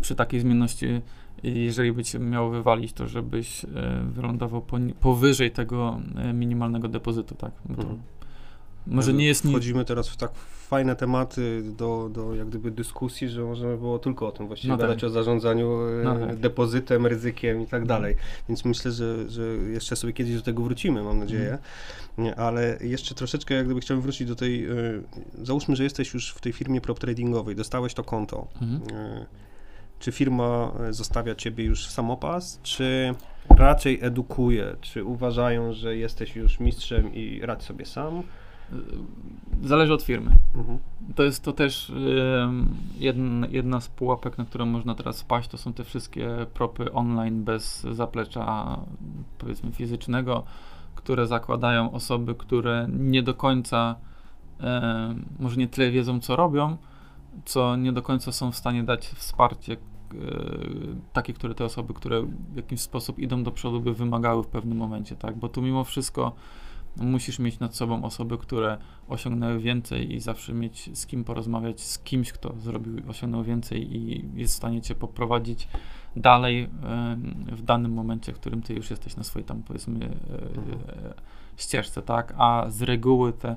Speaker 2: przy takiej zmienności, jeżeli by cię miało wywalić, to żebyś e, wylądował powyżej tego e, minimalnego depozytu, tak? Mhm.
Speaker 1: Może nie jest... Wchodzimy teraz w tak fajne tematy do, do jak gdyby dyskusji, że można by było tylko o tym właściwie no tak. gadać, o zarządzaniu e, no tak. depozytem, ryzykiem i tak dalej. Więc myślę, że, że jeszcze sobie kiedyś do tego wrócimy, mam nadzieję. Mm. Ale jeszcze troszeczkę jak gdyby chciałbym wrócić do tej, załóżmy, że jesteś już w tej firmie prop tradingowej, dostałeś to konto. Mhm. Czy firma zostawia ciebie już w samopas, czy raczej edukuje, czy uważają, że jesteś już mistrzem i radź sobie sam?
Speaker 2: Zależy od firmy. Mhm. To jest to też jedna, jedna z pułapek, na którą można teraz spaść. To są te wszystkie propy online bez zaplecza, powiedzmy, fizycznego, które zakładają osoby, które nie do końca, może nie tyle wiedzą, co robią, co nie do końca są w stanie dać wsparcie takie, które te osoby, które w jakiś sposób idą do przodu, by wymagały w pewnym momencie, tak? Bo tu mimo wszystko musisz mieć nad sobą osoby, które osiągnęły więcej i zawsze mieć z kim porozmawiać, z kimś, kto zrobił, osiągnął więcej i jest w stanie cię poprowadzić dalej w danym momencie, w którym ty już jesteś na swojej tam powiedzmy e, ścieżce, tak? A z reguły te,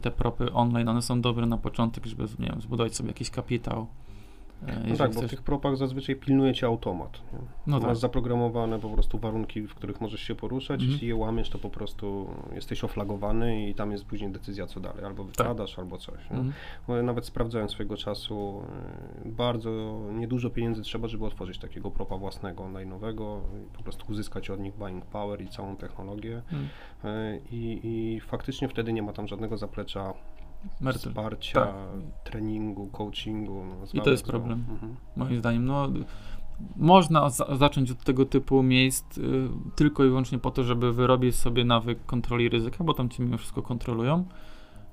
Speaker 2: te propy online, one są dobre na początek, żeby nie wiem, zbudować sobie jakiś kapitał,
Speaker 1: E, no tak, chcesz... bo w tych propach zazwyczaj pilnuje cię automat. Nie? No Masz tak. zaprogramowane po prostu warunki, w których możesz się poruszać. Mhm. Jeśli je łamiesz, to po prostu jesteś oflagowany i tam jest później decyzja, co dalej. Albo wypadasz, tak. albo coś. Mhm. Nawet sprawdzałem swojego czasu, e, bardzo niedużo pieniędzy trzeba, żeby otworzyć takiego propa własnego, online'owego i po prostu uzyskać od nich buying power i całą technologię. Mhm. E, I, I faktycznie wtedy nie ma tam żadnego zaplecza Mertel. wsparcia, tak. treningu, coachingu.
Speaker 2: No, I to jest problem, mhm. moim zdaniem. No, można za zacząć od tego typu miejsc y, tylko i wyłącznie po to, żeby wyrobić sobie nawyk kontroli ryzyka, bo tam ci mimo wszystko kontrolują,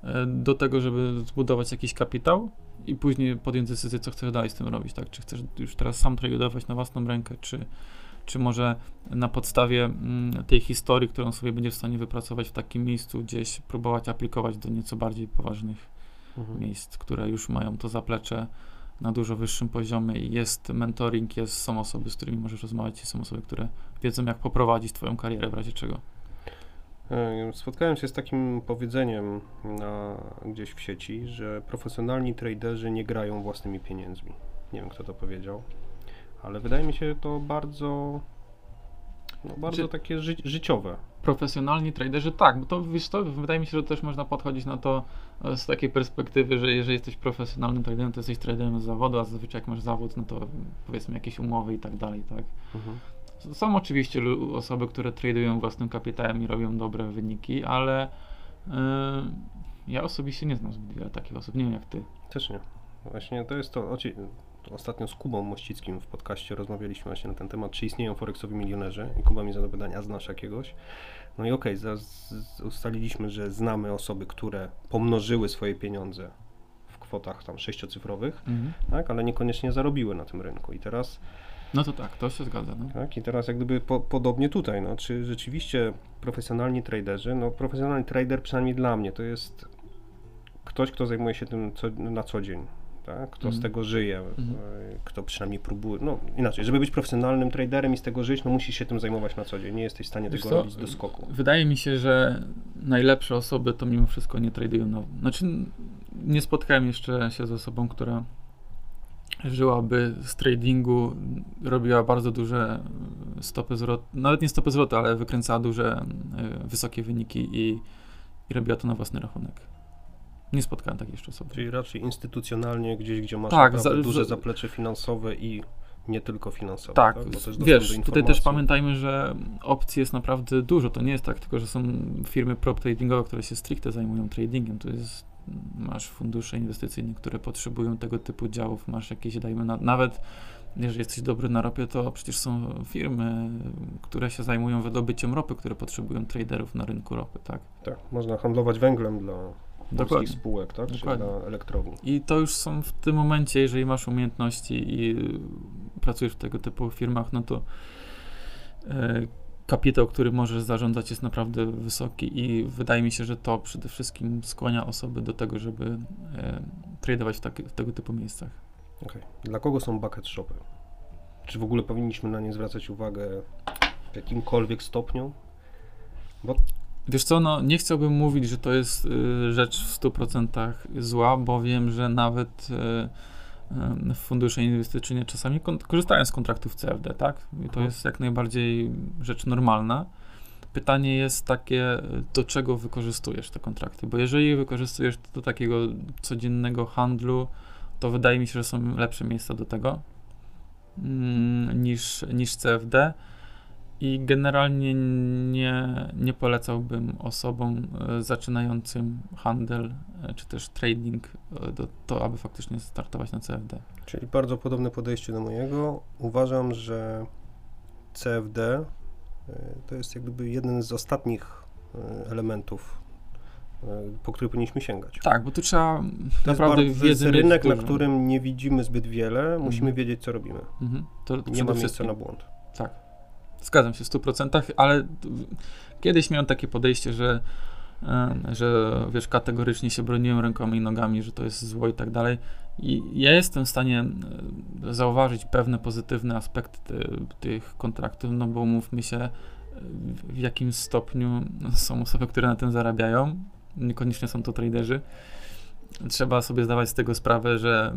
Speaker 2: y, do tego, żeby zbudować jakiś kapitał i później podjąć decyzję, co chcesz dalej z tym robić, tak? Czy chcesz już teraz sam tradować na własną rękę, czy, czy może na podstawie mm, tej historii, którą sobie będzie w stanie wypracować w takim miejscu, gdzieś próbować aplikować do nieco bardziej poważnych mhm. miejsc, które już mają to zaplecze na dużo wyższym poziomie i jest mentoring, jest, są osoby, z którymi możesz rozmawiać i są osoby, które wiedzą, jak poprowadzić twoją karierę w razie czego.
Speaker 1: E, spotkałem się z takim powiedzeniem na, gdzieś w sieci, że profesjonalni traderzy nie grają własnymi pieniędzmi. Nie wiem, kto to powiedział ale wydaje mi się to bardzo, no, bardzo Czy takie ży życiowe.
Speaker 2: Profesjonalni traderzy, tak, bo to, wiesz, to wydaje mi się, że też można podchodzić na to e, z takiej perspektywy, że jeżeli jesteś profesjonalnym traderem, to jesteś traderem z zawodu, a zazwyczaj jak masz zawód, no to powiedzmy jakieś umowy i tak dalej, tak. Mhm. Są oczywiście osoby, które tradują własnym kapitałem i robią dobre wyniki, ale yy, ja osobiście nie znam zbyt wiele takich osób, nie wiem jak ty.
Speaker 1: Też nie. Właśnie to jest to, ostatnio z Kubą Mościckim w podcaście rozmawialiśmy właśnie na ten temat, czy istnieją forexowi milionerzy i Kuba mi zadał pytanie, a znasz jakiegoś? No i okej, okay, ustaliliśmy, że znamy osoby, które pomnożyły swoje pieniądze w kwotach tam sześciocyfrowych, mhm. tak, ale niekoniecznie zarobiły na tym rynku i teraz...
Speaker 2: No to tak, to się zgadza. No.
Speaker 1: Tak, i teraz jak gdyby po, podobnie tutaj, no, czy rzeczywiście profesjonalni traderzy, no profesjonalny trader przynajmniej dla mnie to jest ktoś, kto zajmuje się tym co, na co dzień, tak? kto mm. z mhm. tego żyje, mm. kto przynajmniej próbuje, no inaczej, żeby być profesjonalnym traderem i z tego żyć, no musisz się tym zajmować na co dzień, nie jesteś w stanie Wiesz tego co? robić do skoku.
Speaker 2: Wydaje mi się, że najlepsze osoby to mimo wszystko nie tradują na, znaczy nie spotkałem jeszcze się z osobą, która żyłaby z tradingu, robiła bardzo duże stopy zwrotu, nawet nie stopy zwrotu, ale wykręcała duże, y, wysokie wyniki i, i robiła to na własny rachunek. Nie spotkałem takiej jeszcze osoby.
Speaker 1: Czyli raczej instytucjonalnie gdzieś, gdzie masz tak, za, duże zaplecze finansowe i nie tylko finansowo.
Speaker 2: Tak,
Speaker 1: tak?
Speaker 2: Wiesz, tutaj też pamiętajmy, że opcji jest naprawdę dużo. To nie jest tak tylko, że są firmy prop tradingowe, które się stricte zajmują tradingiem. To jest, masz fundusze inwestycyjne, które potrzebują tego typu działów, masz jakieś, dajmy na, nawet jeżeli jesteś dobry na ropie, to przecież są firmy, które się zajmują wydobyciem ropy, które potrzebują traderów na rynku ropy, tak?
Speaker 1: Tak, można handlować węglem dla
Speaker 2: Dokładnie.
Speaker 1: spółek, tak?
Speaker 2: Dokładnie.
Speaker 1: dla elektrowni.
Speaker 2: I to już są w tym momencie, jeżeli masz umiejętności i y, pracujesz w tego typu firmach, no to e, kapitał, który możesz zarządzać jest naprawdę wysoki i wydaje mi się, że to przede wszystkim skłania osoby do tego, żeby e, tradować w, taki, w tego typu miejscach.
Speaker 1: Okej. Dla kogo są bucket shopy? Czy w ogóle powinniśmy na nie zwracać uwagę w jakimkolwiek stopniu? Bo
Speaker 2: Wiesz co, no nie chciałbym mówić, że to jest y, rzecz w 100% zła, bo wiem, że nawet y, y, fundusze inwestycyjne czasami korzystają z kontraktów CFD, tak? I to
Speaker 1: Mhm.
Speaker 2: jest jak najbardziej rzecz normalna. Pytanie jest takie, do czego wykorzystujesz te kontrakty, bo jeżeli wykorzystujesz do takiego codziennego handlu, to wydaje mi się, że są lepsze miejsca do tego mm, niż, niż CFD. I generalnie nie, nie polecałbym osobom e, zaczynającym handel e, czy też trading e, do, to, aby faktycznie startować na CFD.
Speaker 1: Czyli bardzo podobne podejście do mojego. Uważam, że CFD to jest jak gdyby jeden z ostatnich elementów, po który powinniśmy sięgać.
Speaker 2: Tak, bo tu trzeba
Speaker 1: To jest,
Speaker 2: naprawdę
Speaker 1: jest
Speaker 2: wiedzy mieć
Speaker 1: rynek, na którym nie widzimy zbyt wiele, musimy
Speaker 2: Mhm.
Speaker 1: wiedzieć, co robimy.
Speaker 2: Mhm. To
Speaker 1: Nie ma miejsca na błąd.
Speaker 2: Zgadzam się w 100%, ale kiedyś miałem takie podejście, że, że wiesz, kategorycznie się broniłem rękoma i nogami, że to jest zło i tak dalej. I ja jestem w stanie zauważyć pewne pozytywne aspekty ty, tych kontraktów, no bo mówmy się, e, w- jakim stopniu są osoby, które na tym zarabiają. Niekoniecznie są to traderzy. Trzeba sobie zdawać z tego sprawę, że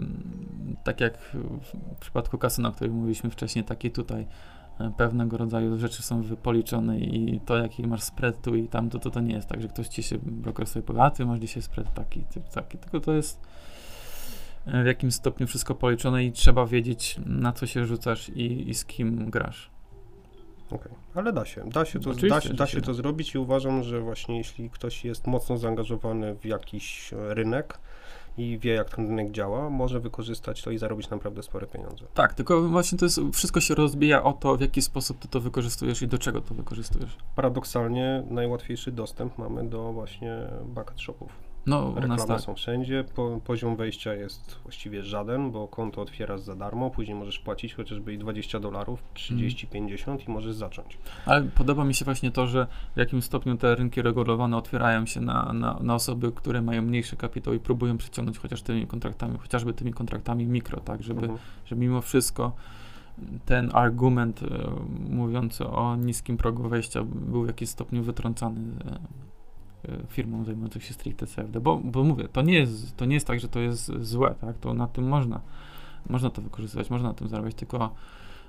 Speaker 2: tak jak w przypadku kasyna, o którym mówiliśmy wcześniej, tak i tutaj pewnego rodzaju rzeczy są wypoliczone i to jaki masz spread tu i tamto, to to nie jest tak, że ktoś ci się, broker sobie powie, a ty masz dzisiaj spread taki, ty taki, tylko to jest e, w jakim stopniu wszystko policzone i trzeba wiedzieć na co się rzucasz i, i z kim grasz.
Speaker 1: Okej, Ale da się, da się, to, da, się, da
Speaker 2: się
Speaker 1: to zrobić i uważam, że właśnie jeśli ktoś jest mocno zaangażowany w jakiś e, rynek i wie, jak ten rynek działa, może wykorzystać to i zarobić naprawdę spore pieniądze.
Speaker 2: Tak, tylko właśnie to jest, wszystko się rozbija o to, w jaki sposób ty to wykorzystujesz i do czego to wykorzystujesz.
Speaker 1: Paradoksalnie najłatwiejszy dostęp mamy do właśnie bucket shopów.
Speaker 2: No, u
Speaker 1: Reklamy
Speaker 2: tak.
Speaker 1: są wszędzie, po, poziom wejścia jest właściwie żaden, bo konto otwierasz za darmo, później możesz płacić chociażby i 20 dolarów, 30, 50 i możesz zacząć.
Speaker 2: Ale podoba mi się właśnie to, że w jakim stopniu te rynki regulowane otwierają się na, na, na osoby, które mają mniejszy kapitał i próbują przyciągnąć chociaż tymi kontraktami, chociażby tymi kontraktami mikro, tak, żeby,
Speaker 1: Mhm.
Speaker 2: żeby mimo wszystko ten argument e, mówiący o niskim progu wejścia był w jakimś stopniu wytrącany e, firmom zajmujących się stricte CFD, bo, bo mówię, to nie, jest, to nie jest tak, że to jest złe, tak, to na tym można, można to wykorzystywać, można na tym zarabiać, tylko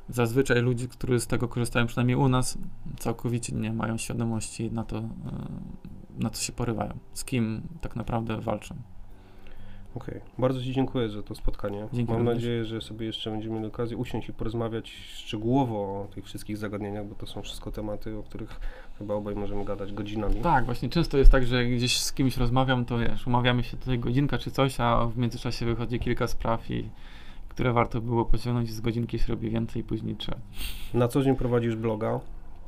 Speaker 2: zazwyczaj ludzie, którzy z tego korzystają, przynajmniej u nas, całkowicie nie mają świadomości na to, e, na co się porywają, z kim tak naprawdę walczą.
Speaker 1: Okej, bardzo Ci dziękuję za to spotkanie.
Speaker 2: Dzięki
Speaker 1: Mam
Speaker 2: również.
Speaker 1: nadzieję, że sobie jeszcze będziemy mieli okazję usiąść i porozmawiać szczegółowo o tych wszystkich zagadnieniach, bo to są wszystko tematy, o których chyba obaj możemy gadać godzinami.
Speaker 2: Tak, właśnie często jest tak, że gdzieś z kimś rozmawiam, to wiesz, umawiamy się tutaj godzinka czy coś, a w międzyczasie wychodzi kilka spraw i które warto było pociągnąć z godzinki się robi więcej, później trzeba
Speaker 1: Na co dzień prowadzisz bloga,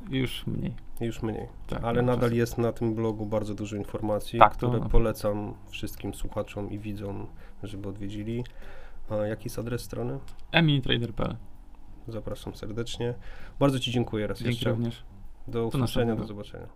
Speaker 2: już mniej.
Speaker 1: już mniej,
Speaker 2: Tak,
Speaker 1: ale nadal
Speaker 2: czasem.
Speaker 1: jest na tym blogu bardzo dużo informacji,
Speaker 2: Tak,
Speaker 1: które polecam wszystkim słuchaczom i widzom, żeby odwiedzili. A jaki jest adres strony?
Speaker 2: emitrader.pl.
Speaker 1: Zapraszam serdecznie. Bardzo Ci dziękuję raz
Speaker 2: Dzięki
Speaker 1: jeszcze.
Speaker 2: również.
Speaker 1: Do usłyszenia, do zobaczenia.